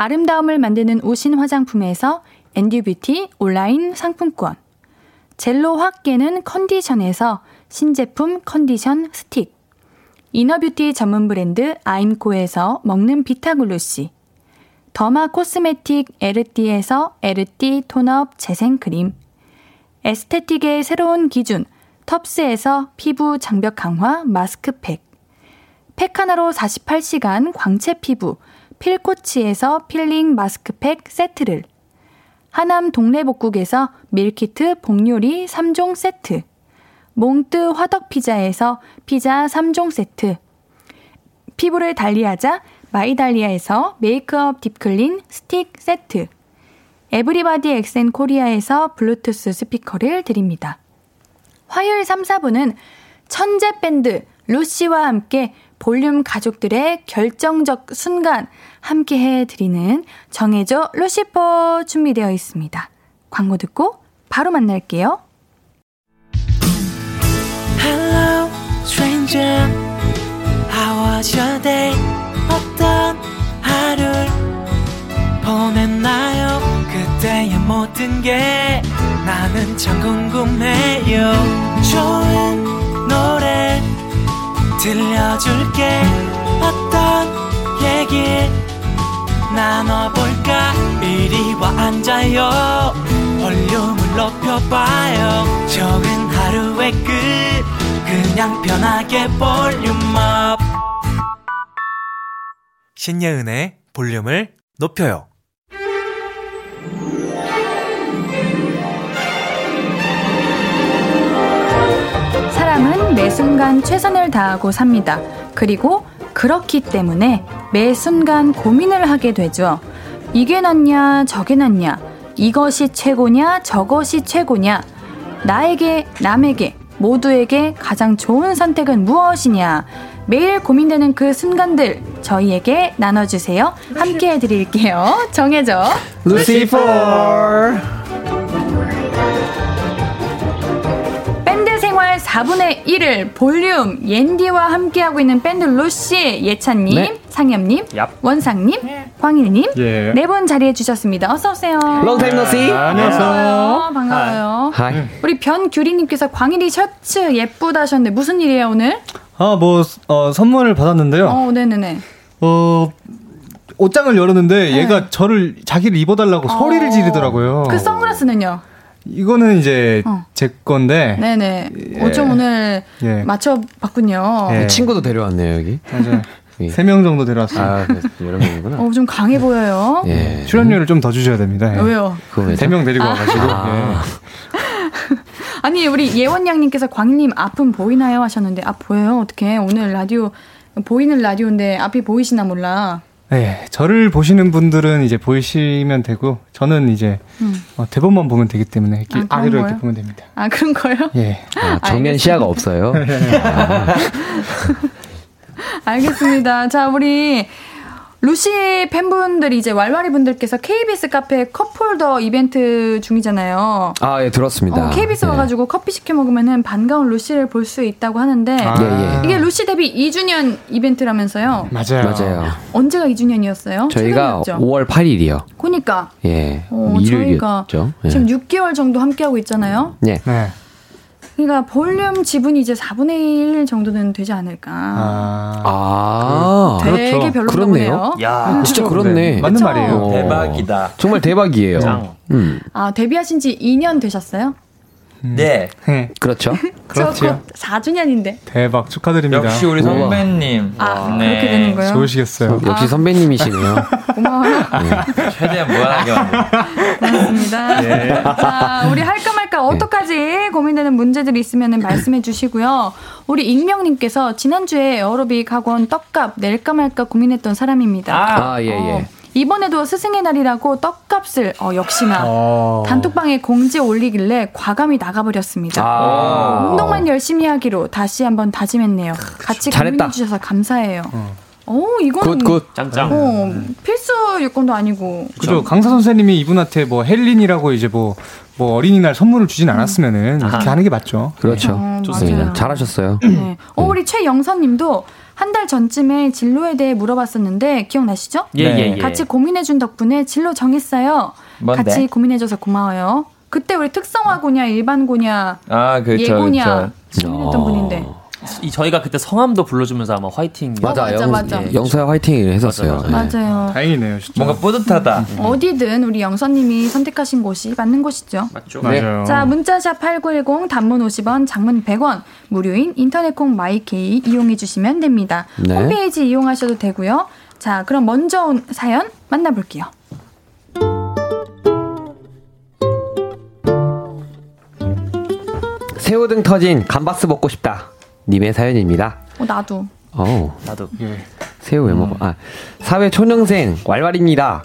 아름다움을 만드는 우신 화장품에서 앤듀뷰티 온라인 상품권. 젤로 확 깨는 컨디션에서 신제품 컨디션 스틱. Inner beauty 전문 브랜드 아임코에서 먹는 비타글루시. Derma cosmetic 에르띠에서 에르띠 tone-up 재생크림. 에스테틱의 새로운 기준 텁스에서 피부 장벽 강화 마스크팩. 팩 하나로 48시간 광채 피부 필코치에서 필링 마스크팩 세트를 하남 동래복국에서 밀키트 복요리 3종 세트, 몽뜨 화덕피자에서 피자 3종 세트, 피부를 달리하자 마이달리아에서 메이크업 deep clean 스틱 세트, 에브리바디 엑센 코리아에서 블루투스 스피커를 드립니다. 화요일 3, 4분은 천재 밴드 루시와 함께 볼륨 가족들의 결정적 순간 함께 해드리는 정해줘 루시퍼 준비되어 있습니다. 광고 듣고 바로 만날게요. Hello, stranger. How was your day? 어떤 하루를 보냈나요? 그때의 모든 게 나는 참 궁금해요. 좋은 노래 들려줄게. 어떤 얘기 나눠볼까? 이리 와 앉아요. 볼륨을 높여봐요. 적은 하루의 끝. 그냥 편하게 볼륨업. 신예은의 볼륨을 높여요. 사람은 매 순간 최선을 다하고 삽니다. 그리고 그렇기 때문에 매 순간 고민을 하게 되죠. 이게 낫냐, 저게 낫냐, 이것이 최고냐, 저것이 최고냐, 나에게, 남에게, 모두에게 가장 좋은 선택은 무엇이냐. 매일 고민되는 그 순간들 저희에게 나눠주세요. 함께 해드릴게요. 정해져. 루시퍼 4분의 1을 볼륨 옌디와 함께하고 있는 밴드 루시 예찬님, 네. 상엽님, 얍. 원상님, 광일님 예. 네분 자리해 주셨습니다. 어서 오세요. Long time no see. 반가워요. 반가워요. Hi. 우리 변규리님께서 광일이 셔츠 예쁘다 하셨는데 무슨 일이에요 오늘? 아, 뭐, 어, 선물을 받았는데요. 어, 네네네. 어, 옷장을 열었는데 얘가 저를, 자기를 입어달라고 소리를 지르더라고요. 그 선글라스는요? 이거는 이제 어. 제 건데. 네네. 예. 옷좀 오늘 예. 맞춰봤군요. 예. 친구도 데려왔네요, 여기. 맞아요. 예. 세명 정도 데려왔어요. 아, 여러 명이구나. 어, 좀 강해 보여요. 예. 출연료를 좀 더 주셔야 됩니다. 예. 왜요? 세 명 데리고 와가지고. 아. 아니 우리 예원양님께서 광님 앞은 보이나요 하셨는데 앞 보여요 어떻게 오늘 라디오 보이는 라디오인데 앞이 보이시나 몰라 예. 네, 저를 보시는 분들은 이제 보이시면 되고, 저는 이제 어, 대본만 보면 되기 때문에 이렇게 음. 아, 아래로 거예요? 이렇게 보면 됩니다. 아 그런 거요? 예. 아, 정면 시야가 없어요. 알겠습니다 자 우리 루시 팬분들이 이제 왈왈이 분들께서 KBS 카페 컵홀더 이벤트 중이잖아요 아, 예, 들었습니다. 어, KBS 예. 와가지고 커피 시켜 먹으면은 반가운 루시를 볼 수 있다고 하는데 아. 예, 예. 이게 루시 데뷔 2주년 이벤트라면서요 맞아요. 맞아요. 언제가 2주년이었어요? 저희가 최근이었죠? 5월 8일이요. 그니까 예. 어, 일요일이었죠. 저희가 예. 지금 6개월 정도 함께하고 있잖아요. 예. 네. 그러니까 볼륨 지분이 이제 4분의 1 정도는 되지 않을까. 아. 아. 되게 그렇죠. 별로 그렇네요. 보네요. 야, 진짜 그렇네. 맞는 그쵸? 말이에요. 어. 대박이다. 정말 대박이에요. 짱. 음. 아, 데뷔하신 지 2년 되셨어요? 네. 네. 그렇죠. 곧 4주년인데. 대박 축하드립니다. 역시 우리. 선배님. 아, 네. 그렇게 되는 거예요? 좋으시겠어요. 역시 선배님이시네요. 고마워요. 최대한 무한하게. 고맙습니다. 네. 자, 우리 할까 말까 어떡하지 고민되는 문제들이 있으면 말씀해 주시고요. 우리 익명님께서 지난주에 에어로빅 학원 떡값 낼까 말까 고민했던 사람입니다. 아, 아, 예, 예. 어, 이번에도 스승의 날이라고 떡값을 어, 역시나 어. 단톡방에 공지 올리길래 과감히 나가버렸습니다. 아. 운동만 열심히 하기로 다시 한번 다짐했네요. 같이 잘했다. 고민해 주셔서 감사해요. 어, 이거는 good, good. 짱짱. 어, 필수 요건도 아니고. 그죠. 강사 선생님이 이분한테 뭐 헬린이라고 이제 뭐, 뭐 어린이날 선물을 주진 않았으면은 이렇게 하는 게 맞죠. 그렇죠. 어, 좋습니다. 맞아요. 잘하셨어요. 네. 어, 우리 최영선님도 한 달 전쯤에 진로에 대해 물어봤었는데 기억나시죠? 예, 네. 예, 예. 같이 고민해준 덕분에 진로 정했어요. 뭔데? 같이 고민해줘서 고마워요. 그때 우리 특성화고냐 일반고냐 아, 그, 저, 예고냐 저. 고민했던 어. 분인데 이 저희가 그때 성함도 불러주면서 아마 화이팅. 맞아, 맞아, 영, 맞아. 예, 영서야 화이팅을 했었어요. 맞아, 맞아. 예. 맞아요. 다행이네요, 진짜. 뭔가 뿌듯하다. 어디든 우리 영선님이 선택하신 곳이 맞는 곳이죠. 맞죠? 맞아요. 자, 문자샵 8910 단문 50원, 장문 100원, 무료인 인터넷 콩 마이케이 이용해 주시면 됩니다. 네. 홈페이지 이용하셔도 되고요. 자, 그럼 먼저 온 사연 만나볼게요. 새우등 터진 감바스 먹고 싶다. 님의 사연입니다. 어, 나도. 어, 나도. 예. 새우 왜 먹어? 아, 사회 초년생 왈왈입니다.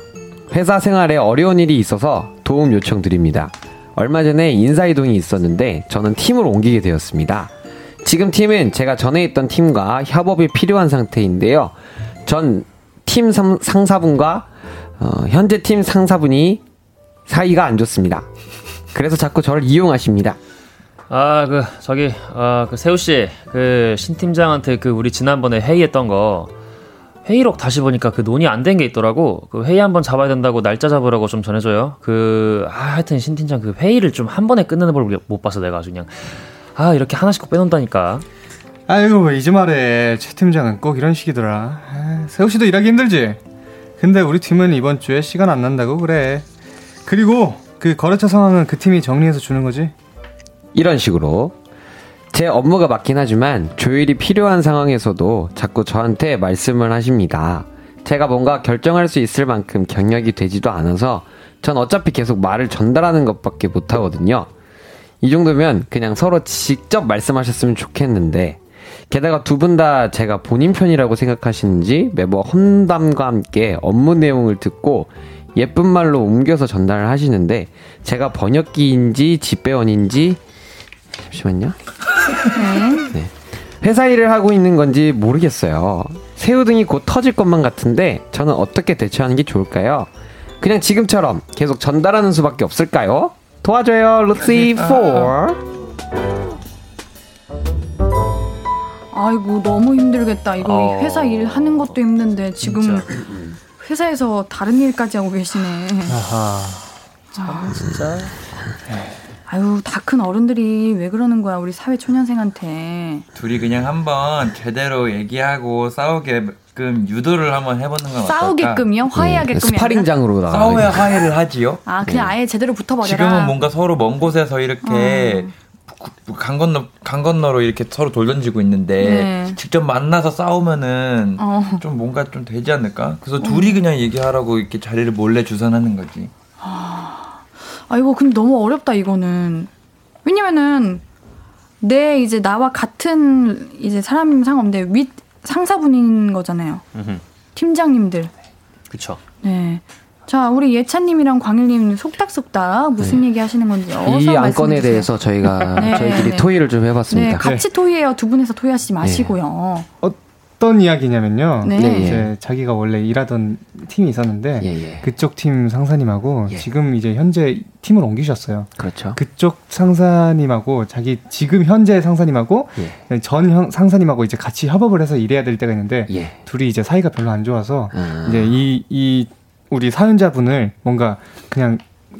회사 생활에 어려운 일이 있어서 도움 요청드립니다. 얼마 전에 인사 이동이 있었는데 저는 팀을 옮기게 되었습니다. 지금 팀은 제가 전에 있던 팀과 협업이 필요한 상태인데요. 전 팀 상사분과 어, 현재 팀 상사분이 사이가 안 좋습니다. 그래서 자꾸 저를 이용하십니다. 아, 그, 저기, 아, 그, 세우씨, 그, 신 팀장한테 그, 우리 지난번에 회의했던 거, 회의록 다시 보니까 그 논의 안 된 게 있더라고. 그 회의 한번 잡아야 된다고 날짜 잡으라고 좀 전해줘요. 그, 아, 하여튼 신 팀장 그 회의를 좀 한 번에 끝내는 걸 못 봐서 내가 아주 그냥, 아, 이렇게 하나씩 꼭 빼놓는다니까. 아이고, 왜 이제 말해. 최 팀장은 꼭 이런 식이더라. 아, 세호 씨도 일하기 힘들지? 근데 우리 팀은 이번 주에 시간 안 난다고 그래. 그리고 그 거래처 상황은 그 팀이 정리해서 주는 거지? 이런 식으로 제 업무가 맞긴 하지만 조율이 필요한 상황에서도 자꾸 저한테 말씀을 하십니다. 제가 뭔가 결정할 수 있을 만큼 경력이 되지도 않아서 전 어차피 계속 말을 전달하는 것밖에 못하거든요. 이 정도면 그냥 서로 직접 말씀하셨으면 좋겠는데 게다가 두 분 다 제가 본인 편이라고 생각하시는지 매번 험담과 함께 업무 내용을 듣고 예쁜 말로 옮겨서 전달을 하시는데 제가 번역기인지 집배원인지 잠시만요. 네. 회사 일을 하고 있는 건지 모르겠어요. 새우등이 곧 터질 것만 같은데 저는 어떻게 대처하는 게 좋을까요? 그냥 지금처럼 계속 전달하는 수밖에 없을까요? 도와줘요, 루시 4. 아이고 너무 힘들겠다. 이거 어. 회사 일 하는 것도 힘든데 지금 진짜. 회사에서 다른 일까지 하고 계시네. 아하. 진짜. 아유 다 큰 어른들이 왜 그러는 거야 우리 사회 초년생한테. 둘이 그냥 한번 제대로 얘기하고 싸우게끔 유도를 한번 해보는 건 어떨까? 싸우게끔요? 화해하게끔이 아니라? 네, 스파링장으로 나가. 싸워야 화해를 하지요. 아 그냥 아예 제대로 붙어버려라. 지금은 뭔가 서로 먼 곳에서 이렇게 어. 강 건너 강 건너로 이렇게 서로 돌 던지고 있는데 네. 직접 만나서 싸우면은 어. 좀 뭔가 좀 되지 않을까? 그래서 둘이 그냥 얘기하라고 이렇게 자리를 몰래 주선하는 거지. 아이고 근데 너무 어렵다 이거는 왜냐면은 내 이제 나와 같은 이제 사람 상관없는데 윗 상사분인 거잖아요 음흠. 팀장님들 그쵸. 네. 자 우리 예찬님이랑 광일님 속닥속닥 무슨 얘기 하시는 건지 어서 이 안건에 주세요. 대해서 저희가 네, 저희끼리 네. 토의를 좀 해봤습니다. 네 같이 토의해요 두 분에서 토의하시지 마시고요 어 떤 이야기냐면요. 네. 네, 예. 이제 자기가 원래 일하던 팀이 있었는데 예, 예. 그쪽 팀 상사님하고 예. 지금 이제 현재 팀을 옮기셨어요. 그렇죠. 그쪽 상사님하고 자기 지금 현재 상사님하고 예. 전 형- 상사님하고 이제 같이 협업을 해서 일해야 될 때가 있는데 예. 둘이 이제 사이가 별로 안 좋아서 아. 이제 이, 이 우리 사연자분을 뭔가 그냥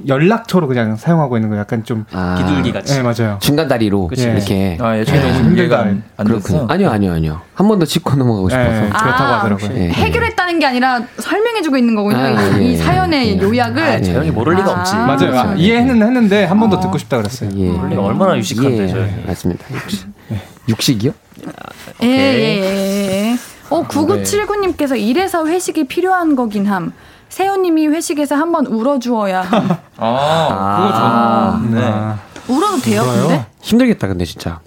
연락처로 그냥 사용하고 있는 거 약간 좀 아, 비둘기 같이. 네, 맞아요. 중간 다리로 그치. 이렇게. 아 예전에 네. 너무 이해가 힘들다. 안, 그렇군요. 됐어. 아니요, 아니요, 아니요. 한 번 더 짚고 넘어가고 싶어서. 네, 그렇다고 아, 하더라고요. 예. 해결했다는 게 아니라 설명해주고 있는 거군요 아, 이, 예, 이 예. 사연의 예. 요약을 아, 저 형이 모를 리가 아. 없지. 맞아요. 아. 이해는 했는데 한 번더 어. 듣고 싶다 그랬어요. 예. 원래 얼마나 유식한데, 예, 저. 맞습니다. 육식. 육식이요? 예, 예, 예, 예. 어, 9979님께서 이래서 회식이 필요한 거긴 함. 세호님이 회식에서 한번 울어주어야 함. 아, 그거 좋네. 아, 울어도 돼요, 근데? 힘들겠다, 근데 진짜.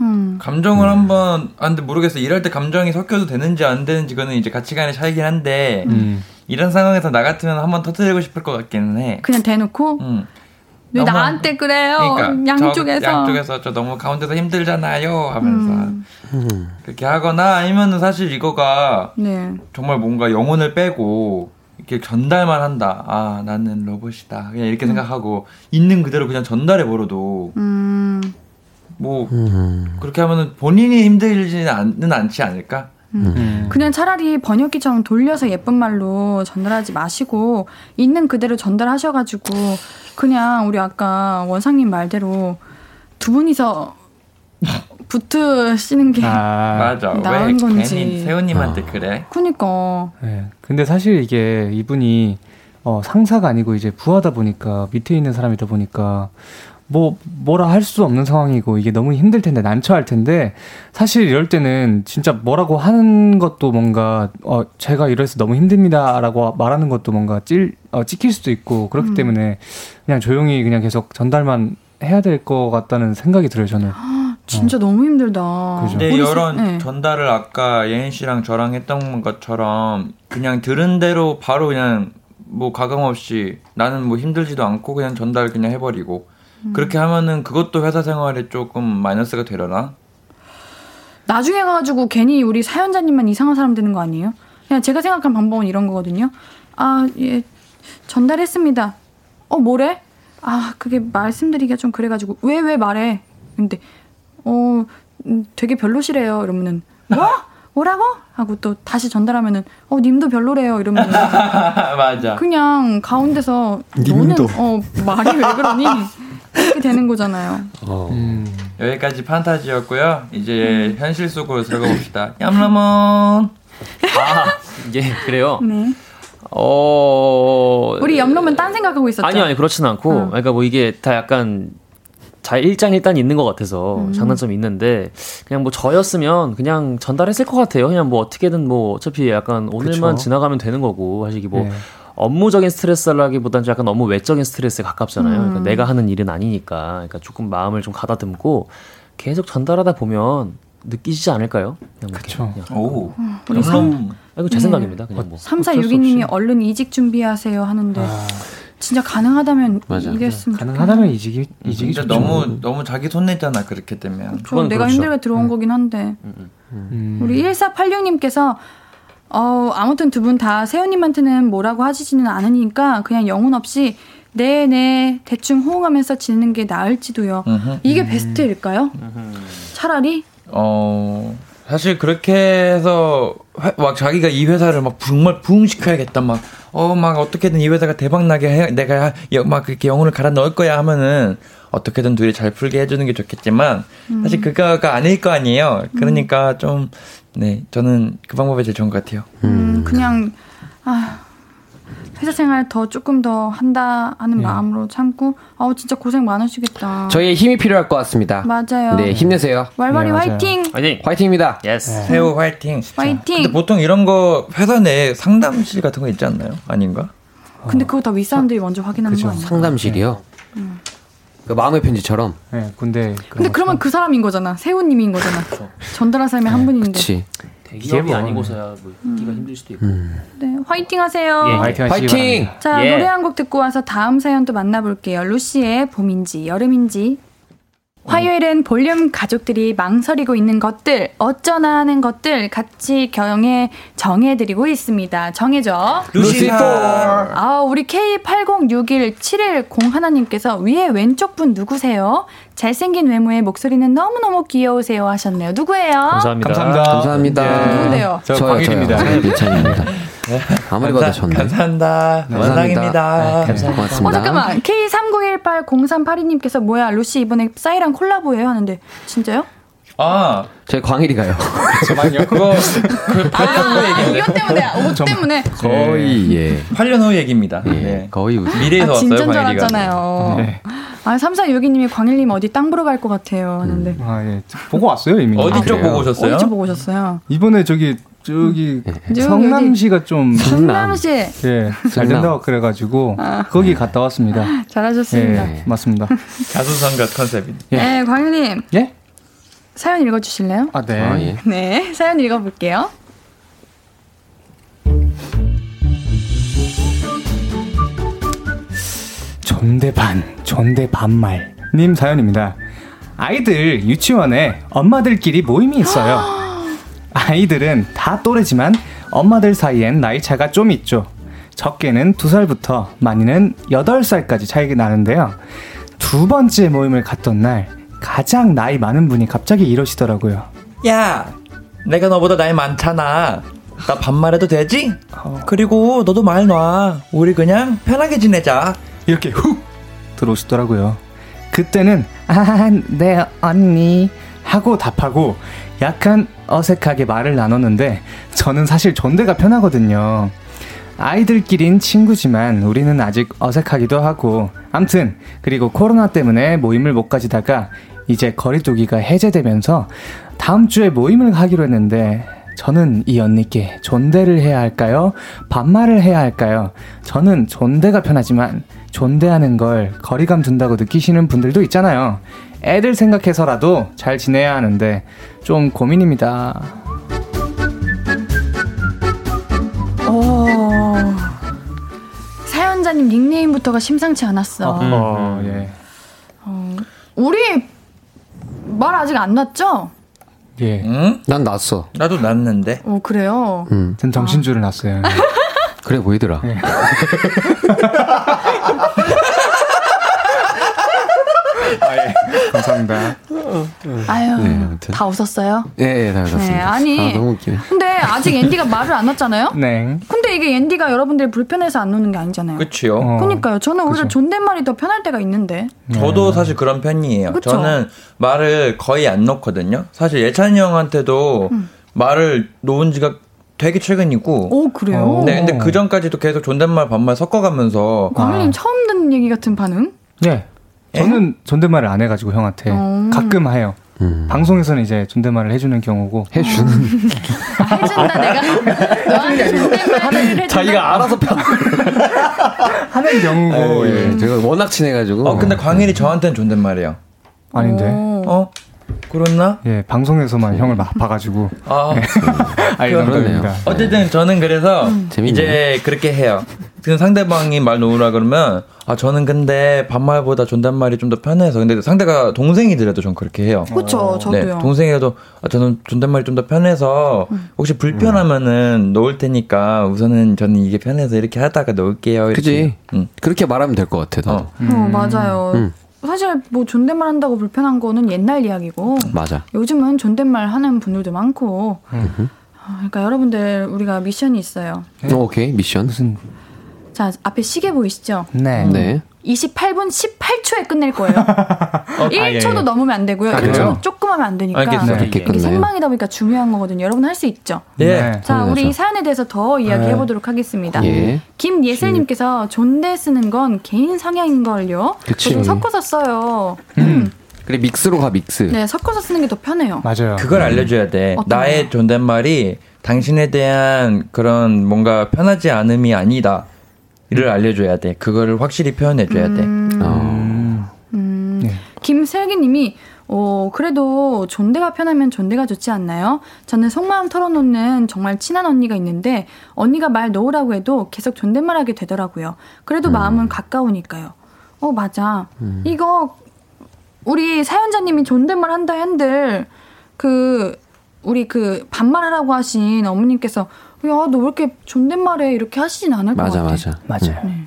음. 감정을 한번 아 근데 모르겠어 일할 때 감정이 섞여도 되는지 안 되는지 그거는 이제 가치관의 차이긴 한데 음. 이런 상황에서 나 같으면 한번 터뜨리고 싶을 것 같기는 해. 그냥 대놓고? 응. 왜 너무- 나한테 그래요? 그러니까 양쪽에서. 저, 양쪽에서 저 너무 가운데서 힘들잖아요 하면서 음. 그렇게 하거나 아니면은 사실 이거가 네. 정말 뭔가 영혼을 빼고 이렇게 전달만 한다. 아 나는 로봇이다. 그냥 이렇게 생각하고 있는 그대로 그냥 전달해 버려도 음. 뭐 그렇게 하면은 본인이 힘들지는 않는 않지 않을까? 음. 그냥 차라리 번역기처럼 돌려서 예쁜 말로 전달하지 마시고 있는 그대로 전달하셔가지고 그냥 우리 아까 원상님 말대로 두 분이서 붙으시는 게 아, 맞아. 왜 나은 건지. 괜히 세훈님한테 그래? 그니까 네. 근데 사실 이게 이분이 어, 상사가 아니고 이제 부하다 보니까 밑에 있는 사람이다 보니까 뭐 뭐라 할 수 없는 상황이고 이게 너무 힘들 텐데 난처할 텐데 사실 이럴 때는 진짜 뭐라고 하는 것도 뭔가 어 제가 이래서 너무 힘듭니다라고 말하는 것도 뭔가 찔 어, 찍힐 수도 있고 그렇기 때문에 그냥 조용히 그냥 계속 전달만 해야 될 것 같다는 생각이 들어요 저는. 진짜 너무 힘들다. 그죠. 근데 이런 세- 네. 전달을 아까 예인 씨랑 저랑 했던 것처럼 그냥 들은 대로 바로 그냥 뭐 가감 없이 나는 뭐 힘들지도 않고 그냥 전달 그냥 해버리고 음. 그렇게 하면은 그것도 회사 생활에 조금 마이너스가 되려나? 나중에 가가지고 괜히 우리 사연자님만 이상한 사람 되는 거 아니에요? 그냥 제가 생각한 방법은 이런 거거든요. 아, 예, 전달했습니다. 어, 뭐래? 아, 그게 말씀드리기가 좀 그래가지고, 왜, 왜 말해? 근데, 어, 음, 되게 별로시래요. 이러면은, 뭐? 뭐라고? 하고 또 다시 전달하면은, 어, 님도 별로래요. 이러면 맞아. 그냥 가운데서, 너는, 어, 말이 왜 그러니? 이렇게 되는 거잖아요. 어. 음. 여기까지 판타지였고요. 이제 음. 현실 속으로 들어가 봅시다. 얌라몬. 아, 예, 그래요. 네. 어. 우리 염로면 딴 생각하고 있었죠? 아니요, 아니, 그렇진 않고. 어. 그러니까 뭐 이게 다 약간 자, 일장 일단 있는 것 같아서 음. 장단점이 있는데 그냥 뭐 저였으면 그냥 전달했을 것 같아요. 그냥 뭐 어떻게든 뭐 어차피 약간 오늘만 그쵸. 지나가면 되는 거고 사실 뭐 네. 업무적인 스트레스라기보다는 좀 약간 너무 외적인 스트레스에 가깝잖아요. 음. 그러니까 내가 하는 일은 아니니까. 그러니까 조금 마음을 좀 가다듬고 계속 전달하다 보면 느끼시지 않을까요? 그냥. 오. 우리 염라몬. 아, 이거 제 생각입니다. 그냥 뭐. 3462님이 없이. 얼른 이직 준비하세요 하는데 아, 진짜 가능하다면 맞아. 이랬으면 가능하다면 이직이 이직이 진짜. 너무 너무 자기 손 냈잖아 그렇게 되면. 그건 내가 그렇죠. 힘들게 들어온 거긴 한데 음. 우리 1486님께서 어 아무튼 두 분 다 세훈님한테는 뭐라고 하시지는 않으니까 그냥 영혼 없이 네네 대충 호응하면서 지내는 게 나을지도요. 음흠. 이게 베스트일까요? 차라리 어 사실 그렇게 해서 회- 막 자기가 이 회사를 막 정말 부흥시켜야겠다 막 어 막 어떻게든 이 회사가 대박 나게 해 내가 여- 막 그렇게 영혼을 갈아 넣을 거야 하면은 어떻게든 둘이 잘 풀게 해주는 게 좋겠지만 사실 그거가 아닐 거 아니에요. 그러니까 좀 네 저는 그 방법이 제일 좋은 것 같아요. 음, 그냥 아, 회사 생활 더 조금 더 한다 하는 마음으로 참고 아우 진짜 고생 많으시겠다. 저희의 힘이 필요할 것 같습니다. 맞아요. 네, 힘내세요. 왈왈이 네. 화이팅! 화이팅! 화이팅입니다. Yes. 새우 화이팅. 화이팅! 근데 보통 이런 거 회사 내에 상담실 같은 거 있지 않나요? 아닌가? 근데 그거 다 윗사람들이 먼저 확인하는 그쵸. 거 아니야? 상담실이요. 그 마음의 편지처럼. 네, 군대. 근데 그러면 그 사람인 거잖아. 세훈님인 거잖아. 전달한 사람이 한 분인데. 그치. 대기업이 뭐- 아니고서야 뭐 있기가 힘들 수도 있고. 네, 화이팅 하세요. 예. 화이팅 화이팅! 자, 예. 노래 한 곡 듣고 와서 다음 사연 또 만나볼게요. 루시의 봄인지 여름인지. 화요일은 볼륨 가족들이 망설이고 있는 것들, 어쩌나 하는 것들 같이 경에 정해드리고 있습니다. 정해줘. 루시퍼. 아, 우리 K80617101 하나님께서 위에 왼쪽 분 누구세요? 잘생긴 외모에 목소리는 너무너무 귀여우세요 하셨네요. 누구예요? 감사합니다. 감사합니다. 감사합니다. 예. 누군데요? 저 저요, 광일입니다. 저요. 괜찮습니다. 아무리 봐도 감사, 좋네. 감사합니다. 원상입니다. 네, 고맙습니다. 어, 잠깐만. K39180382님께서 뭐야, 루시 이번에 싸이랑 콜라보예요? 하는데, 진짜요? 아, 저희 광일이가요. 잠깐만요. 그거 그 8년 후 아, 얘기인데. 이것 때문에, 옷 때문에. 거의, 예. 8년 후 얘기입니다. 예. 네. 거의. 미래에서 아, 왔어요, 광일이가. 알았잖아요. 네. 아, 3462님이 광일님 어디 땅 보러 갈 것 같아요. 하는데. 아, 예. 보고 왔어요, 이미. 어디 아, 쪽? 보고 오셨어요? 어디서 보고 오셨어요? 이번에 저기, 저기, 저기 성남시가 좀, 성남시. 예, 잘 성남. 된다고 그래가지고, 아. 거기 갔다 왔습니다. 잘하셨습니다. 예, 맞습니다. 자수성가 컨셉인. 예. 네, 광일님. 예? 사연 읽어주실래요? 아, 네. 아, 예. 네, 사연 읽어볼게요. 존대 반, 존대 반말. 님 사연입니다. 아이들 유치원에 엄마들끼리 모임이 있어요. 아이들은 다 또래지만 엄마들 사이엔 나이 차가 좀 있죠. 적게는 2살부터 많이는 8살까지 차이가 나는데요. 두 번째 모임을 갔던 날 가장 나이 많은 분이 갑자기 이러시더라고요. 야, 내가 너보다 나이 많잖아. 나 반말해도 되지? 그리고 너도 말 놔. 우리 그냥 편하게 지내자. 이렇게 훅 들어오시더라고요. 그때는 아, 네 언니 하고 답하고 약간 어색하게 말을 나눴는데 저는 사실 존대가 편하거든요. 아이들끼린 친구지만 우리는 아직 어색하기도 하고 암튼 그리고 코로나 때문에 모임을 못 가지다가 이제 거리두기가 해제되면서 다음 주에 모임을 하기로 했는데 저는 이 언니께 존대를 해야 할까요? 반말을 해야 할까요? 저는 존대가 편하지만 존대하는 걸 거리감 둔다고 느끼시는 분들도 있잖아요. 애들 생각해서라도 잘 지내야 하는데 좀 고민입니다. 오. 사연자님 닉네임부터가 심상치 않았어. 어, 예. 우리 말 아직 안 났죠? 예. 응? 난 났어. 나도 났는데. 어, 그래요. 음. 전 정신줄을 놨어요. 그래 보이더라. 아, 예. 감사합니다. 아유, 네, 아무튼. 다 웃었어요? 예, 예, 다 그렇습니다. 네, 아니. 아, 너무 웃기네. 근데 아직 앤디가 말을 안 났잖아요? 네. 근데 이게 앤디가 여러분들이 불편해서 안 노는 게 아니잖아요. 그치요. 어. 그러니까요. 저는 오히려 그죠. 존댓말이 더 편할 때가 있는데. 저도 사실 그런 편이에요. 그쵸? 저는 말을 거의 안 놓거든요. 사실 예찬이 형한테도 말을 놓은 지가 되게 최근이고. 오, 그래요? 어. 네, 근데 그 전까지도 계속 존댓말 반말 섞어가면서 광일님 처음 듣는 얘기 같은 반응? 예. 저는 존댓말을 안 해가지고 형한테 어. 가끔 해요. 음. 방송에서는 이제 존댓말을 해주는 경우고 해주는. 해준다, 내가. 너한테 존댓말을. 자기가 알아서 편. 하는 경우고 예. 예, 제가 워낙 친해가지고. 어, 근데 광일이 저한테는 존댓말이에요. 아닌데 오. 어? 그렇나? 예 방송에서만 형을 막 봐가지고 아, 그러네요. 겁니다. 어쨌든 저는 그래서 재밌네. 이제 그렇게 해요. 지금 상대방이 말 놓으라 그러면 아 저는 근데 반말보다 존댓말이 좀 더 편해서 근데 상대가 동생이더라도 전 그렇게 해요. 그쵸, 저도요. 네, 동생이라도 아, 저는 존댓말이 좀 더 편해서 혹시 불편하면은 놓을 테니까 우선은 저는 이게 편해서 이렇게 하다가 놓을게요. 이렇게. 그지. 응. 그렇게 말하면 될 것 같아. 나도. 어. 어, 맞아요. 음. 사실 뭐 존댓말 한다고 불편한 거는 옛날 이야기고 맞아. 요즘은 존댓말 하는 분들도 많고 아, 그러니까 여러분들 우리가 미션이 있어요. 어, 오케이 미션. 무슨 자 앞에 시계 보이시죠? 네. 네. 28분 18초에 끝낼 거예요. 아, 예, 1초도 예. 넘으면 안 되고요. 아, 1초도 그래요? 조금 하면 안 되니까. 알겠어요. 네. 이렇게 이게. 생방이다 보니까 중요한 거거든요. 여러분 할 수 있죠. 예. 네. 자, 우리. 이 사연에 대해서 더 이야기해 보도록 하겠습니다. 예. 김예슬 님께서 존대 쓰는 건 개인 성향인 걸요. 저도 섞어서 써요. 그래 믹스로 가 믹스. 네, 섞어서 쓰는 게 더 편해요. 맞아요. 그걸 알려줘야 돼. 나의? 존댓말이 당신에 대한 그런 뭔가 편하지 않음이 아니다. 이를 알려줘야 돼. 그거를 확실히 표현해줘야 돼. 어. 음, 네. 김슬기님이 어, 그래도 존대가 편하면 존대가 좋지 않나요? 저는 속마음 털어놓는 정말 친한 언니가 있는데 언니가 말 놓으라고 해도 계속 존댓말 하게 되더라고요. 그래도 마음은 가까우니까요. 어 맞아. 이거 우리 사연자님이 존댓말 한다 한들 그 우리 그 반말하라고 하신 어머님께서 야 너 왜 이렇게 존댓말해 이렇게 하시진 않을 것 맞아 같아. 맞아. 맞아요. 네.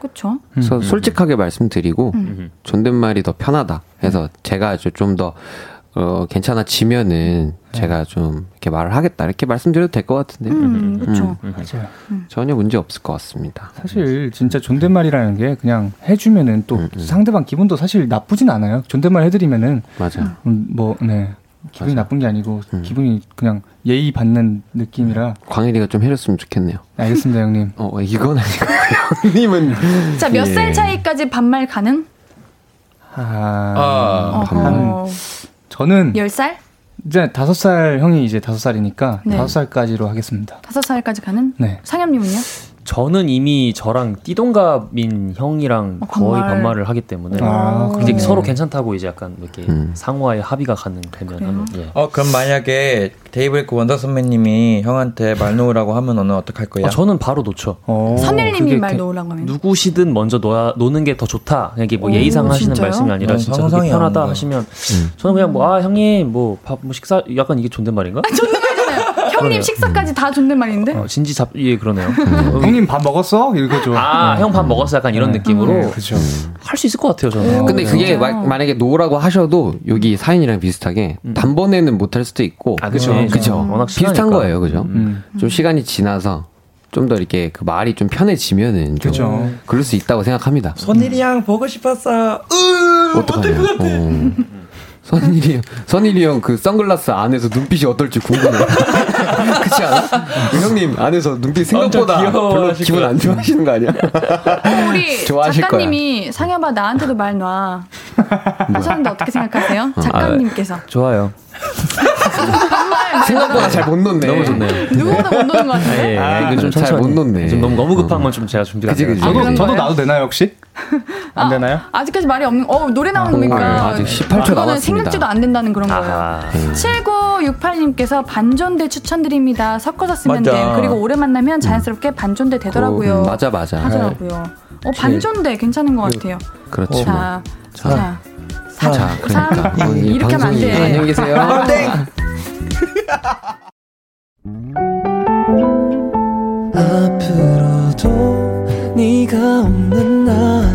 그쵸? 그래서 솔직하게 말씀드리고 음. 존댓말이 더 편하다 해서 제가 좀더 어, 괜찮아지면은 제가 좀 이렇게 말을 하겠다 이렇게 말씀드려도 될 것 같은데 음, 그쵸. 맞아요. 전혀 문제 없을 것 같습니다. 사실 진짜 존댓말이라는 게 그냥 해주면은 또 음, 음. 상대방 기분도 사실 나쁘진 않아요. 존댓말 해드리면은 맞아. 음, 뭐 네. 기분이 나쁜 게 아니고 음. 기분이 그냥 예의 받는 느낌이라 광일이가 좀 해줬으면 좋겠네요. 알겠습니다 형님. 어 이건 아니고 형님은 자, 몇살 예. 차이까지 반말 가능? 아, 아, 어허. 저는 10살? 이제 다섯 살 형이 이제 다섯 살이니까 네. 다섯 살까지로 하겠습니다. 5살까지 가는? 네. 상엽님은요? 저는 이미 저랑 띠동갑인 형이랑 어, 거의 반말. 반말을 하기 때문에 아, 이제. 서로 괜찮다고 이제 약간 이렇게 음. 상호의 합의가 가능되면 그래요? 하면 예. 어, 그럼 만약에 데이브레이크 원더 선배님이 형한테 말 놓으라고 하면 너는 어떡할 거야? 아, 저는 바로 놓죠. 어, 선일님이 말 개- 놓으라고 하면. 누구시든 먼저 놓아, 놓는 게 더 좋다. 이게 뭐 오, 예의상 하시는 진짜요? 말씀이 아니라 난 진짜 편하다 가. 하시면 음. 저는 그냥 뭐 아 형님 뭐밥뭐 식사 약간 이게 존댓말인가? 존댓말이잖아요. 형님. 식사까지 다 존댓말인데? 어, 진지 잡 예 그러네요. 형님 밥 먹었어? 이거죠. 아 형 밥 먹었어 약간 이런 네. 느낌으로 네, 그죠. 할 수 있을 것 같아요 저는. 근데 그게. 마- 만약에 no라고 하셔도 여기 사연이랑 비슷하게 단번에는 못할 수도 있고 아, 그쵸. 그쵸 워낙 비슷한 친하니까. 거예요 그죠 음. 좀 시간이 지나서 좀더 이렇게 그 말이 좀 편해지면은 좀 그죠. 그럴 수 있다고 생각합니다 선일이 형 보고 싶었어. 어떡하냐 어. 선일이 형 선일이 형 그 선글라스 안에서 눈빛이 어떨지 궁금해 그렇지 않아? 형님 안에서 눈빛 생각보다 별로 기분 것안 좋아하시는 거 아니야? 어, 우리 좋아하실 작가님이 상엽아 나한테도 말 놔. 하셨는데 어떻게 생각하세요? 작가님께서. 좋아요. 생각보다 잘 못 놓네 너무 좋네요. 누구보다 못 노는 것 같아요. 예, 아, 이거 좀잘 천천히. 못 놓네. 좀 너무 너무 급한 건 좀 제가 준비가 안 돼요. 아, 그런 저도 거예요? 나도 되나요 혹시? 안 되나요? 아 직까지 말이 없는, 어, 노래 나오는 오, 거니까. 아 직 18초 그거는 남았습니다. 생각지도 안 된다는 그런 거예요. 아하. 7968님께서 반존대 추천드립니다. 섞어서 쓰면 맞아. 돼. 그리고 오래 만나면 자연스럽게 반존대 되더라고요. 음, 맞아 맞아 하더라고요. 어, 반존대 괜찮은 것 같아요. 그렇지 뭐. 자, 자, 사, 자, 그러니까 삼. 어, 이 이렇게 하면 안 돼. 안녕히 계세요. 앞으로도 네가 없는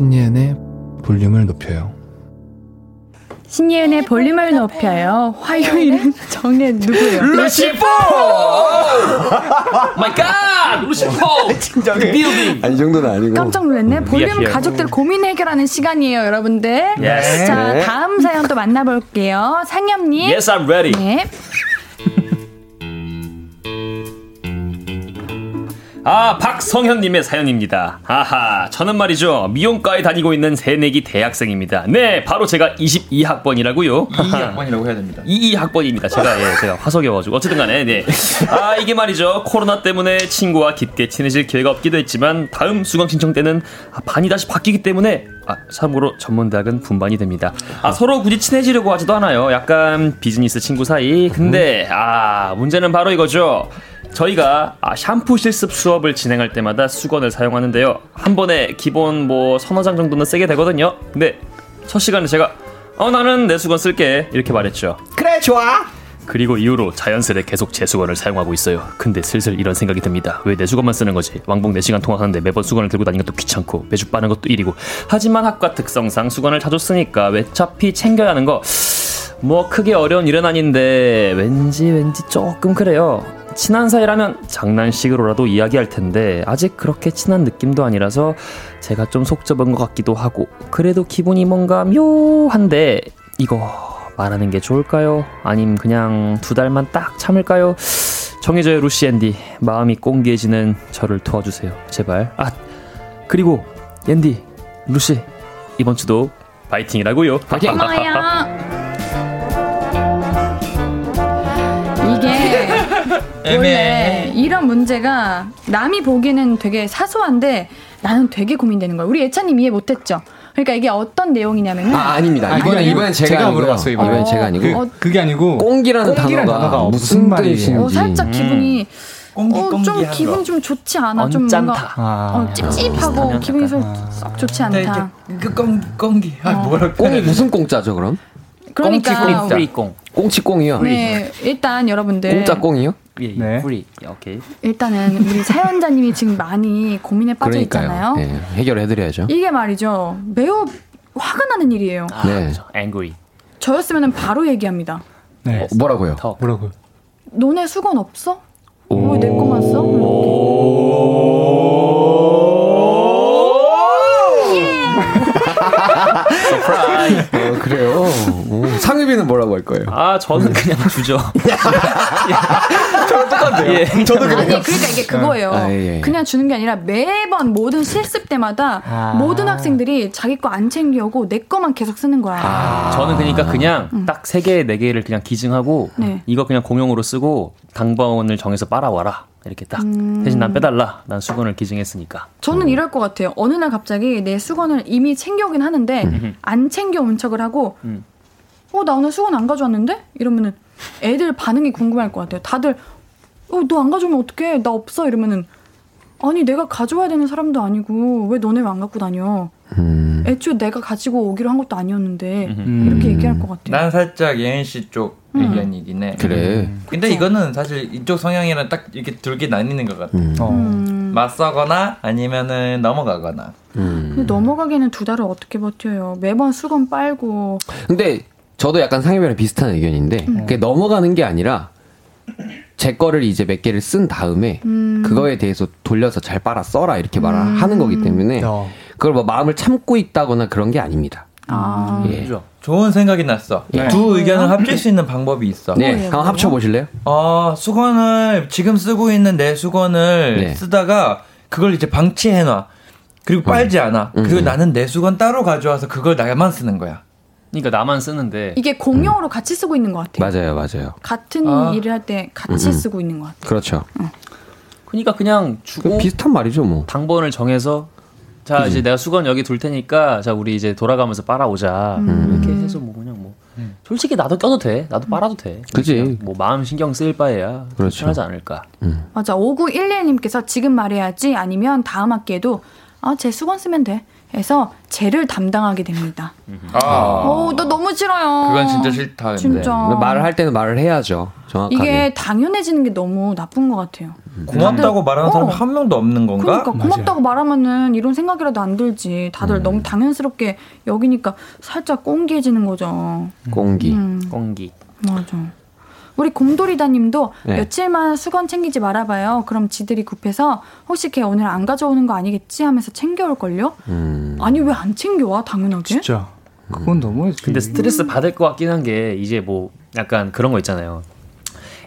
신예은의 볼륨을 높여요 신예은의 볼륨을 높여요. 화요일은 정해줘 누구예요? 루시포! my God! 루시포! 빌딩! 아니 이 정도는 아니고. 깜짝 놀랐네. 볼륨. 가족들 고민 해결하는 시간이에요, 여러분들. Yes. 자, 네. 다음 사연 또 만나볼게요. 상엽님. Yes, I'm ready. 네. 아, 박성현님의 사연입니다. 아하, 저는 말이죠. 미용과에 다니고 있는 새내기 대학생입니다. 네, 바로 제가 22학번이라고요. 22학번이라고 해야 됩니다. 22학번입니다. 제가, 예, 제가 화석이어가지고. 어쨌든 간에, 네. 아, 이게 말이죠. 코로나 때문에 친구와 깊게 친해질 기회가 없기도 했지만, 다음 수강 신청 때는 아, 반이 다시 바뀌기 때문에, 아, 참고로 전문대학은 분반이 됩니다. 아, 서로 굳이 친해지려고 하지도 않아요. 약간 비즈니스 친구 사이. 근데, 아, 문제는 바로 이거죠. 저희가 아, 샴푸 실습 수업을 진행할 때마다 수건을 사용하는데요. 한 번에 기본 뭐 서너 장 정도는 쓰게 되거든요. 근데 첫 시간에 제가 어 나는 내 수건 쓸게 이렇게 말했죠. 그래 좋아. 그리고 이후로 자연스레 계속 제 수건을 사용하고 있어요. 근데 슬슬 이런 생각이 듭니다. 왜 내 수건만 쓰는 거지? 왕복 4시간 통학하는데 매번 수건을 들고 다니는 것도 귀찮고 매주 빠는 것도 일이고 하지만 학과 특성상 수건을 자주 쓰니까 어차피 챙겨야 하는 거 뭐 크게 어려운 일은 아닌데 왠지 왠지 조금 그래요. 친한 사이라면 장난식으로라도 이야기할 텐데 아직 그렇게 친한 느낌도 아니라서 제가 좀 속 좁은 것 같기도 하고 그래도 기분이 뭔가 묘한데 이거 말하는 게 좋을까요? 아님 그냥 두 달만 딱 참을까요? 정해져요 루시 앤디 마음이 꽁기해지는 저를 도와주세요 제발 아 그리고 앤디 루시 이번 주도 파이팅이라고요 파이팅 고마워요. 원래 이런 문제가 남이 보기에는 되게 사소한데 나는 되게 고민되는 거야. 우리 예찬님 이해 못했죠? 그러니까 이게 어떤 내용이냐면은 아 아닙니다. 이번엔 아니요. 이번엔 제가, 제가. 물어봤어요, 이번에. 이번엔 제가 아니고 어, 그게 아니고 꽁기라는, 꽁기라는 단어가, 단어가 무슨 말이에요? 뜻인지 어, 살짝 기분이 꽁기 어, 좀 기분 거. 좀 좋지 않아. 좀. 뭔가 아. 어, 찝찝하고 비슷하면 기분이 좀 약간. 썩 좋지 네, 않다. 그 꽁기 꽁기 아 뭐랄까 꽁이 무슨 꽁짜죠 그럼? 그러니까 free꽁 꽁 치 꽁이요. 네 일단 여러분들 공짜 꽁이요? 예, 예, 네. free 오케이 일단은 우리 사연자님이 지금 많이 고민에 빠져 그러니까요. 있잖아요. 네, 해결해 드려야죠. 이게 말이죠. 매우 화가 나는 일이에요. 아, 네. 그렇죠. angry 저였으면 바로 얘기합니다. 네. 어, 뭐라고요? 더 뭐라고요? 너네 수건 없어? 왜내 거만 써? 어, 그래요. 오, 상유비는 뭐라고 할 거예요? 아 저는 그냥 주죠 저랑 똑같아요. 예. 저도 아니 그러니까 이게 그거예요. 아, 예, 예. 그냥 주는 게 아니라 매번 모든 실습 때마다 아. 모든 학생들이 자기 거 안 챙겨오고 내 거만 계속 쓰는 거야. 아, 저는 그러니까 그냥 딱세 개, 네 개를 그냥 기증하고 네. 이거 그냥 공용으로 쓰고 당번을 정해서 빨아와라. 이렇게 딱 음. 대신 난 빼달라. 난 수건을 기증했으니까. 저는 이럴 것 같아요. 어느 날 갑자기 내 수건을 이미 챙겨오긴 하는데 안 챙겨온 척을 하고 음. 어 나 오늘 수건 안 가져왔는데 이러면은 애들 반응이 궁금할 것 같아요. 다들 어 너 안 가져오면 어떡해 나 없어 이러면은 아니 내가 가져와야 되는 사람도 아니고 왜 너네 왜 안 갖고 다녀? 음. 애초에 내가 가지고 오기로 한 것도 아니었는데 음. 이렇게 얘기할 것 같아요. 난 살짝 예은 씨쪽 음. 의견이긴 해. 그래. 근데 이거는 사실 이쪽 성향이랑 딱 이렇게 둘게 나뉘는 것 같아. 음. 어. 음. 맞서거나 아니면은 넘어가거나. 음. 근데 넘어가기에는 두 달을 어떻게 버텨요? 매번 수건 빨고 근데 저도 약간 상유비랑 비슷한 의견인데 음. 그게 넘어가는 게 아니라 제 거를 이제 몇 개를 쓴 다음에 음. 그거에 대해서 돌려서 잘 빨아 써라 이렇게 말하는 거기 때문에 어. 그걸 뭐 마음을 참고 있다거나 그런 게 아닙니다. 아 예. 좋은 생각이 났어. 네. 두 의견을 합칠 수 있는 방법이 있어. 네, 한번? 합쳐 보실래요? 어, 수건을 지금 쓰고 있는 내 수건을 네. 쓰다가 그걸 이제 방치해 놔. 그리고 빨지 않아. 음, 그리고 음. 나는 내 수건 따로 가져와서 그걸 나만 쓰는 거야. 그러니까 나만 쓰는데 이게 공용으로 같이 쓰고 있는 것 같아요. 맞아요, 맞아요. 같은 아. 일을 할 때 같이 음, 음. 쓰고 있는 것 같아요. 그렇죠. 그러니까 그냥 그 주고 비슷한 말이죠, 뭐. 당번을 정해서 자 그지. 이제 내가 수건 여기 둘 테니까 자 우리 이제 돌아가면서 빨아오자 음. 이렇게 해서 뭐 그냥 뭐 솔직히 나도 껴도 돼 나도 빨아도 돼 그지. 뭐 마음 신경 쓰일 바에야 그렇죠. 편하지 않을까 맞아. 5911님께서 지금 말해야지 아니면 다음 학기에도 아, 제 수건 쓰면 돼. 해서 쟤를 담당하게 됩니다. 아. 어, 나 너무 싫어요. 그건 진짜 싫다. 진짜. 말을 할 때는 말을 해야죠. 정확하게. 이게 당연해지는 게 너무 나쁜 것 같아요. 고맙다고 다들- 말하는 사람 어. 한 명도 없는 건가? 그러니까 고맙다고 말하면은 이런 생각이라도 안 들지. 다들 음. 너무 당연스럽게 여기니까 살짝 꽁기해지는 거죠. 공기. 음, 꽁기 맞아. 우리 곰돌이다님도 네. 며칠만 수건 챙기지 말아봐요. 그럼 지들이 급해서 혹시 걔 오늘 안 가져오는 거 아니겠지 하면서 챙겨올 걸요. 음. 아니 왜 안 챙겨와 당연하게? 진짜. 그건 너무했지. 근데 스트레스 받을 것 같긴 한 게 이제 뭐 약간 그런 거 있잖아요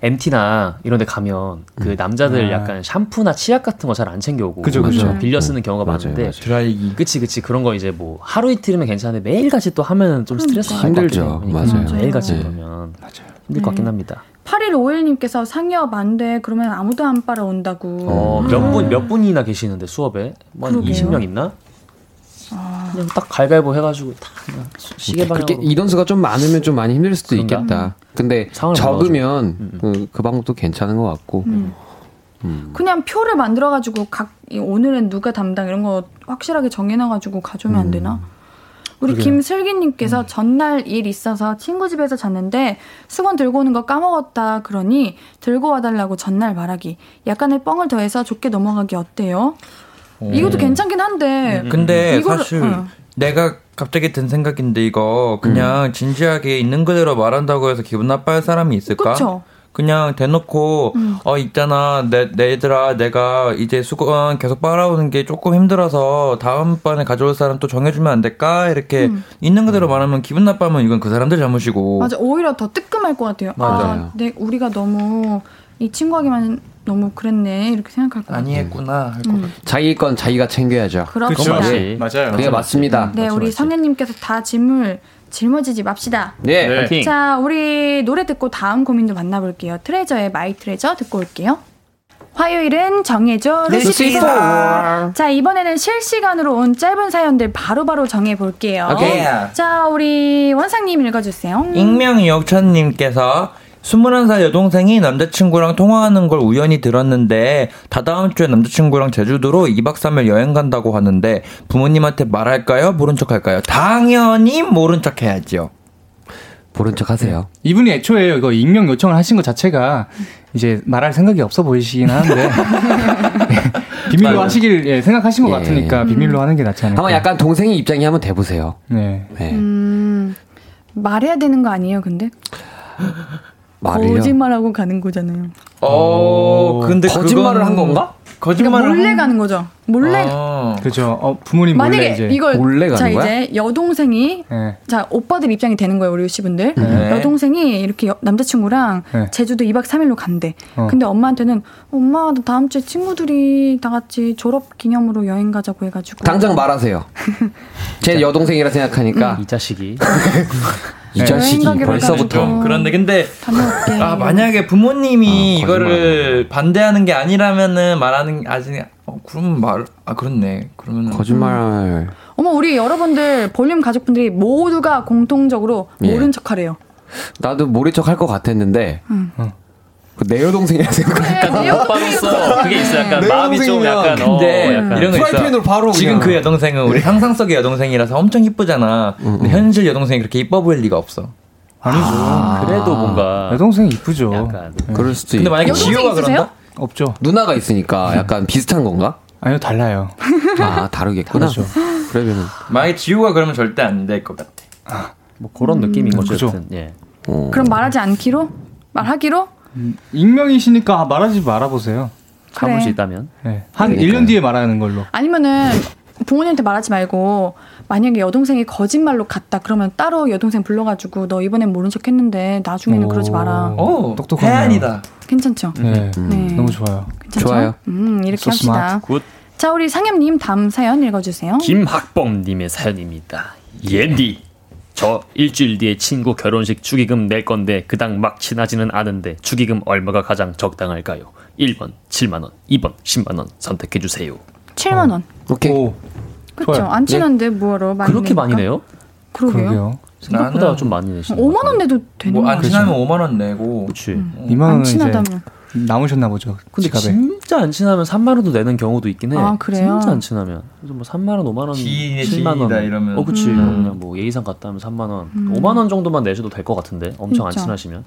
MT나 이런 데 가면 그 남자들 아. 약간 샴푸나 치약 같은 거 잘 안 챙겨오고 그죠, 그죠. 맞아요. 빌려 쓰는 경우가 맞아요, 많은데 맞아요. 드라이기. 그치 그치 그런 거 이제 뭐 하루 이틀이면 괜찮은데 매일같이 또 하면은 좀 스트레스 받을 것 힘들죠. 맞아요. 매일같이 네. 그러면 힘들 것 같긴 합니다. 8151님께서 상여업 안 돼. 그러면 아무도 안 빨아온다고. 어, 몇 분, 몇 분이나 계시는데 수업에? 뭐한 그러게요. 20명 있나? 그냥 딱 갈갈보 해가지고 다 그냥 수- 시계 방향 그렇게 인원수가 좀 많으면 좀 많이 힘들 수도 그런가? 있겠다. 근데 상황을 적으면 음, 그, 그 방법도 괜찮은 것 같고. 그냥 표를 만들어가지고 각이 오늘은 누가 담당 이런 거 확실하게 정해놔가지고 가져오면 안 되나? 우리 김슬기님께서 전날 일 있어서 친구 집에서 잤는데 수건 들고 오는 거 까먹었다 그러니 들고 와달라고 전날 말하기. 약간의 뻥을 더해서 좋게 넘어가기 어때요? 이것도 괜찮긴 한데. 근데 이거를- 사실 어. 내가 갑자기 든 생각인데 이거 그냥 진지하게 있는 그대로 말한다고 해서 기분 나빠할 사람이 있을까? 그쵸? 그냥 대놓고 어 있잖아 내 내들아 내가 이제 수건 계속 빨아오는 게 조금 힘들어서 다음번에 가져올 사람 또 정해주면 안 될까 이렇게 있는 그대로 말하면 기분 나빠하면 이건 그 사람들 잘못이고 맞아 오히려 더 뜨끔할 것 같아요. 아, 맞아요. 내 우리가 너무 이 친구하기만 너무 그랬네 이렇게 생각할 것 같아요. 아니 했구나 할것 같아. 자기 건 자기가 챙겨야죠. 그렇습니다. 맞지. 맞아요. 그게 맞습니다. 네, 맞지, 우리. 성현님께서 다 질문 짊어지지 맙시다. 네. 네. 파이팅! 자, 우리 노래 듣고 다음 고민도 만나볼게요. 트레저의 My Treasure 듣고 올게요. 화요일은 정해줘 루시퍼. 자, 이번에는 실시간으로 온 짧은 사연들 바로바로 정해 볼게요. 오케이. 자, 우리 원상님 읽어주세요. 익명 역천님께서 21살 여동생이 남자친구랑 통화하는 걸 우연히 들었는데 다다음 주에 남자친구랑 제주도로 2박 3일 여행 간다고 하는데 부모님한테 말할까요? 모른 척 할까요? 당연히 모른 척 해야죠. 모른 척 하세요. 이분이 애초에 이거 익명 요청을 하신 것 자체가 이제 말할 생각이 없어 보이시긴 하는데 비밀로 하시길 예, 생각하신 것 예. 같으니까 비밀로 하는 게 낫지 않을까. 한번 약간 동생의 입장이 한번 돼보세요. 네. 네. 음, 말해야 되는 거 아니에요, 근데? 말을요. 거짓말하고 가는 거잖아요. 어, 근데 거짓말을 그거는- 한 건가? 그러니까 거짓말을 몰래 한- 가는 거죠. 몰래. 아. 그죠. 어, 부모님 몰래 만약에 이제. 이걸 몰래 가는 자 거야? 이제 여동생이 예. 자 오빠들 입장이 되는 거예요 우리 씨분들 네. 여동생이 이렇게 여- 남자친구랑 네. 제주도 2박 3일로 간대 어. 근데 엄마한테는 엄마 나 다음 주에 친구들이 다 같이 졸업 기념으로 여행 가자고 해가지고 당장 말하세요. 제 여동생이라 생각하니까 이 자식이. 이 자식이 여행 가기로 벌써부터. 그런데 근데 다녀올게 아 만약에 부모님이 아, 이거를 반대하는 게 아니라면은 말하는 아직 어, 그러면 말 아 그렇네 그러면 거짓말. 어머 우리 여러분들 볼륨 가족분들이 모두가 공통적으로 예. 모른 척 하래요 나도 모른 척 할 것 같았는데 그내 여동생이라 생각. 네, 오빠로서 그게 있어. 약간 내 마음이 좀 약간. 근데 어, 약간. 이런 거 있어. 바로 지금 그냥. 그 여동생은 우리 상상 속의 여동생이라서 엄청 이쁘잖아. 근데 현실 여동생이 그렇게 이뻐 보일 리가 없어. 아니죠. 그래도 뭔가. 여동생 이쁘죠. 약간. 그럴 수도 근데 있고. 만약에 여동생 지효가? 그런다? 없죠. 누나가 있으니까 약간 비슷한 건가? 아니요, 달라요. 아 다르겠구나. 다르죠. 그러면은 만약에 지효가 그러면 절대 안 될 것 같아. 뭐 그런 느낌인 거죠. 그죠. 여튼. 예. 어. 그럼 말하지 않기로 말하기로 익명이시니까 말하지 말아보세요. 참을 수 그래. 있다면. 네. 한 그러니까요. 1년 뒤에 말하는 걸로. 아니면은 부모님한테 말하지 말고 만약에 여동생이 거짓말로 갔다 그러면 따로 여동생 불러가지고 너 이번엔 모른 척 했는데 나중에는 오. 그러지 마라 오, 똑똑하네요. 혜안이다. 괜찮죠? 네. 네. 너무 좋아요. 괜찮죠? 좋아요. 음 이렇게 So 합시다. smart. good. 자 우리 상엽님 다음 사연 읽어주세요. 김학범님의 사연입니다. 옌디. 저 일주일 뒤에 친구 결혼식 축의금 낼 건데 그닥 막 친하지는 않은데 축의금 얼마가 가장 적당할까요? 1번 7만 원, 2번 10만 원 선택해 주세요. 7만 원. 오케이. 오, 그렇죠. 안 친한데 뭐하러 많이 그렇게 내니까? 많이 내요? 그러게요. 그러게요. 생각보다 좀 많이 내시는 5만 원 내도 되는 뭐거안 아니야? 친하면 5만 원 내고. 그렇지. 2만 안 원은 이제 친하다면. 남으셨나 보죠. 근데 지갑에. 진짜 안 친하면 3만 원도 내는 경우도 있긴 해. 아, 그래요? 진짜 안 친하면. 그래서 뭐 3만 원, 5만 원, 지인의 7만 원. 이러면. 어, 그치. 음. 그냥 뭐 예의상 갔다 하면 3만 원. 5만 원 정도만 내셔도 될 것 같은데. 엄청 안 진짜. 친하시면.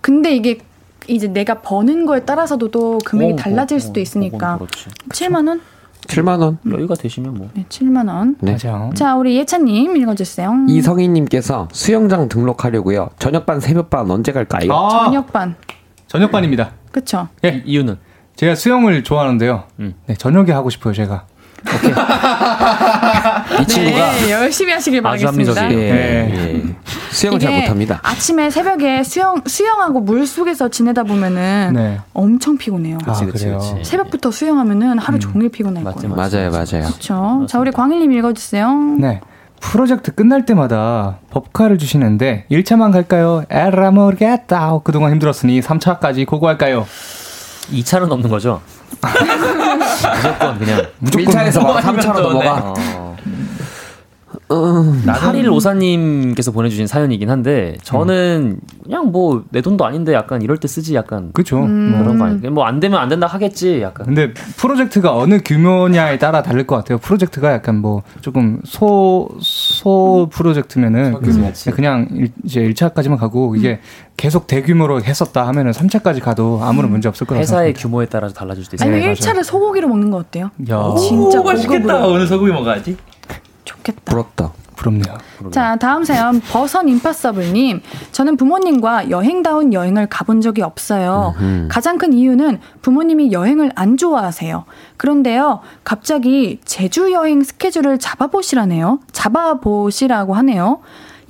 근데 이게 이제 내가 버는 거에 따라서도 또 금액이 어, 달라질 어, 수도 어, 있으니까. 그건 그렇지. 7만 원? 7만 원. 여유가 되시면 뭐. 네, 7만 원. 네. 맞아요. 자, 우리 예찬님 읽어주세요. 이성희님께서 수영장 등록하려고요. 저녁반, 새벽반 언제 갈까요? 아, 저녁반. 저녁반입니다. 그쵸? 예. 이유는 제가 수영을 좋아하는데요. 음. 네, 저녁에 하고 싶어요, 제가. 이 친구가 네, 열심히 하시길 바라겠습니다. 합리적이에요. 예, 네. 예. 수영을 잘 못합니다. 아침에 새벽에 수영 수영하고 물 속에서 지내다 보면은 네. 엄청 피곤해요. 아, 그치, 그래요. 그치. 새벽부터 수영하면은 하루 종일 피곤할 맞지, 거예요. 맞아요, 맞아요. 그렇죠. 자, 우리 광일님 읽어주세요. 네. 프로젝트 끝날 때마다 법카를 주시는데 1차만 갈까요? 에라 모르겠다. 그동안 힘들었으니 3차까지 고고할까요? 2차는 넘는 거죠. 무조건 그냥. 1차에서 막 3차로 넘어가. 어. 하릴 오사님께서 보내주신 사연이긴 한데 저는 그냥 뭐 내 돈도 아닌데 약간 이럴 때 쓰지 약간 그죠. 그런 거 아니에요? 뭐안 되면 안 된다 하겠지 약간. 근데 프로젝트가 어느 규모냐에 따라 다를 것 같아요. 프로젝트가 약간 뭐 조금 소, 소 프로젝트면은 그냥 일, 이제 1차까지만 가고 이게 계속 대규모로 했었다 하면은 3차까지 가도 아무런 문제 없을 거라고 회사의 생각합니다. 규모에 따라서 달라질 수도 있어요. 아니면 네, 1차를 소고기로 먹는 거 어때요? 야, 진짜 고급으로. 오늘 소고기 먹어야지. 좋겠다. 부럽다. 부럽네요. 자, 다음 사연 버선 임파서블님. 저는 부모님과 여행다운 여행을 가본 적이 없어요. 가장 큰 이유는 부모님이 여행을 안 좋아하세요. 그런데요, 갑자기 제주 여행 스케줄을 잡아보시라네요. 잡아보시라고 하네요.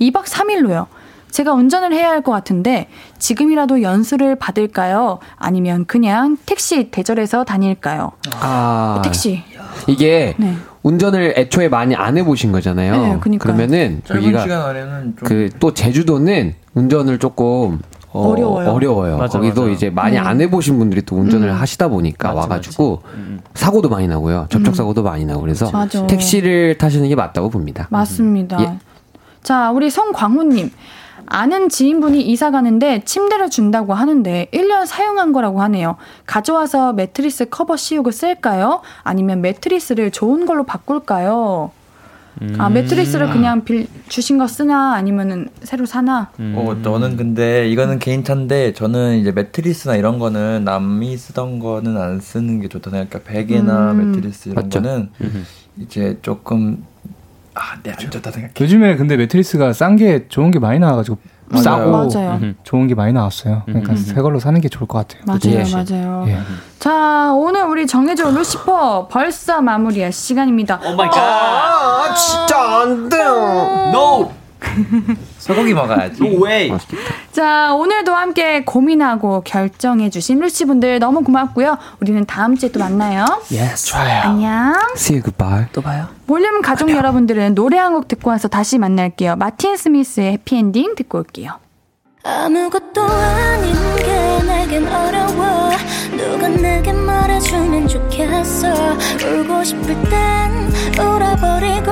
2박 3일로요. 제가 운전을 해야 할 것 같은데 지금이라도 연수를 받을까요? 아니면 그냥 택시 대절해서 다닐까요? 아, 택시. 이게 네. 운전을 애초에 많이 안 해보신 거잖아요. 네, 그러니까요. 그러면은 좀그또 제주도는 운전을 조금 어, 어려워요. 어려워요. 맞아, 거기도 맞아. 이제 많이 네. 안 해보신 분들이 또 운전을 음. 하시다 보니까 맞지, 와가지고 맞지. 음, 음. 사고도 많이 나고요. 접촉 사고도 많이 나고 그래서 맞아. 택시를 타시는 게 맞다고 봅니다. 맞습니다. 예. 자, 우리 송광호님. 아는 지인분이 이사 가는데 침대를 준다고 하는데 1년 사용한 거라고 하네요. 가져와서 매트리스 커버 씌우고 쓸까요? 아니면 매트리스를 좋은 걸로 바꿀까요? 아, 매트리스를 그냥 빌, 주신 거 쓰나 아니면은 새로 사나? 어, 저는 근데 이거는 개인 차인데 저는 이제 매트리스나 이런 거는 남이 쓰던 거는 안 쓰는 게 좋다 생각해요. 베개나 음. 매트리스 이런 맞죠. 거는 이제 조금 아, 네, 안 좋다 생각해. 요즘에 근데 매트리스가 싼 게 좋은 게 많이 나와가지고 맞아요. 싸고 맞아요. 좋은 게 많이 나왔어요. 그러니까 새 걸로 사는 게 좋을 것 같아요. 맞아요, 예. 맞아요. 예. 자, 오늘 우리 정해줘 루시퍼 벌써 마무리할 시간입니다. Oh my God. 아, 진짜 안 돼요. No. 소고기 먹어야지. No way. 자, 오늘도 함께 고민하고 결정해주신 루시 분들 너무 고맙고요. 우리는 다음 주에 또 만나요. Yes. 좋아요. 안녕. See you goodbye. 또 봐요. 볼륨 가족 여러분들은 노래 한 곡 듣고 와서 다시 만날게요. 마틴 스미스의 해피엔딩 듣고 올게요. 아무것도 아닌 게 내겐 어려워 누가 내게 말해주면 좋겠어 울고 싶을 땐 울어버리고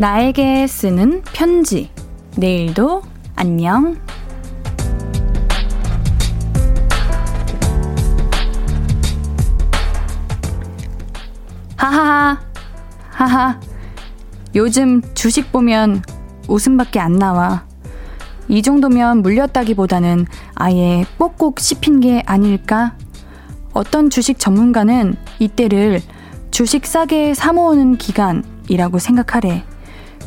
나에게 쓰는 편지. 내일도 안녕. 하하하. 하하. 요즘 주식 보면 웃음밖에 안 나와. 이 정도면 물렸다기보다는 아예 꼭꼭 씹힌 게 아닐까? 어떤 주식 전문가는 이때를 주식 싸게 사모으는 기간이라고 생각하래.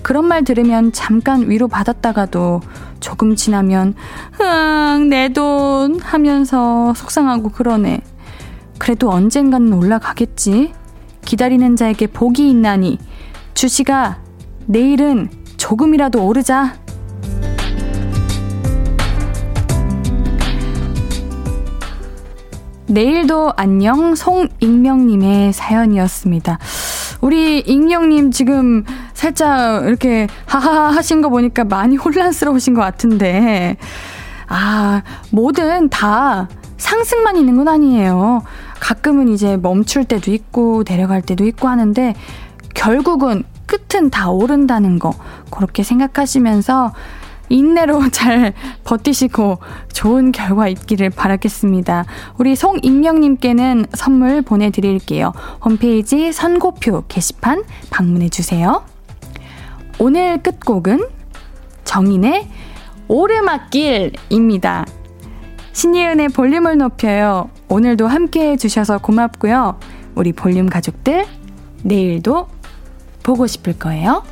그런 말 들으면 잠깐 위로 받았다가도 조금 지나면 흥, 내 돈 하면서 속상하고 그러네. 그래도 언젠가는 올라가겠지. 기다리는 자에게 복이 있나니 주식아 내일은 조금이라도 오르자. 내일도 안녕 송익명님의 사연이었습니다. 우리 익명님 지금 살짝 이렇게 하하하 하신 거 보니까 많이 혼란스러우신 것 같은데, 아, 뭐든 다 상승만 있는 건 아니에요. 가끔은 이제 멈출 때도 있고, 내려갈 때도 있고 하는데, 결국은 끝은 다 오른다는 거, 그렇게 생각하시면서, 인내로 잘 버티시고 좋은 결과 있기를 바라겠습니다. 우리 송익명님께는 선물 보내드릴게요. 홈페이지 선고표 게시판 방문해주세요. 오늘 끝곡은 정인의 오르막길입니다. 신예은의 볼륨을 높여요. 오늘도 함께 해주셔서 고맙고요. 우리 볼륨 가족들, 내일도 보고 싶을 거예요.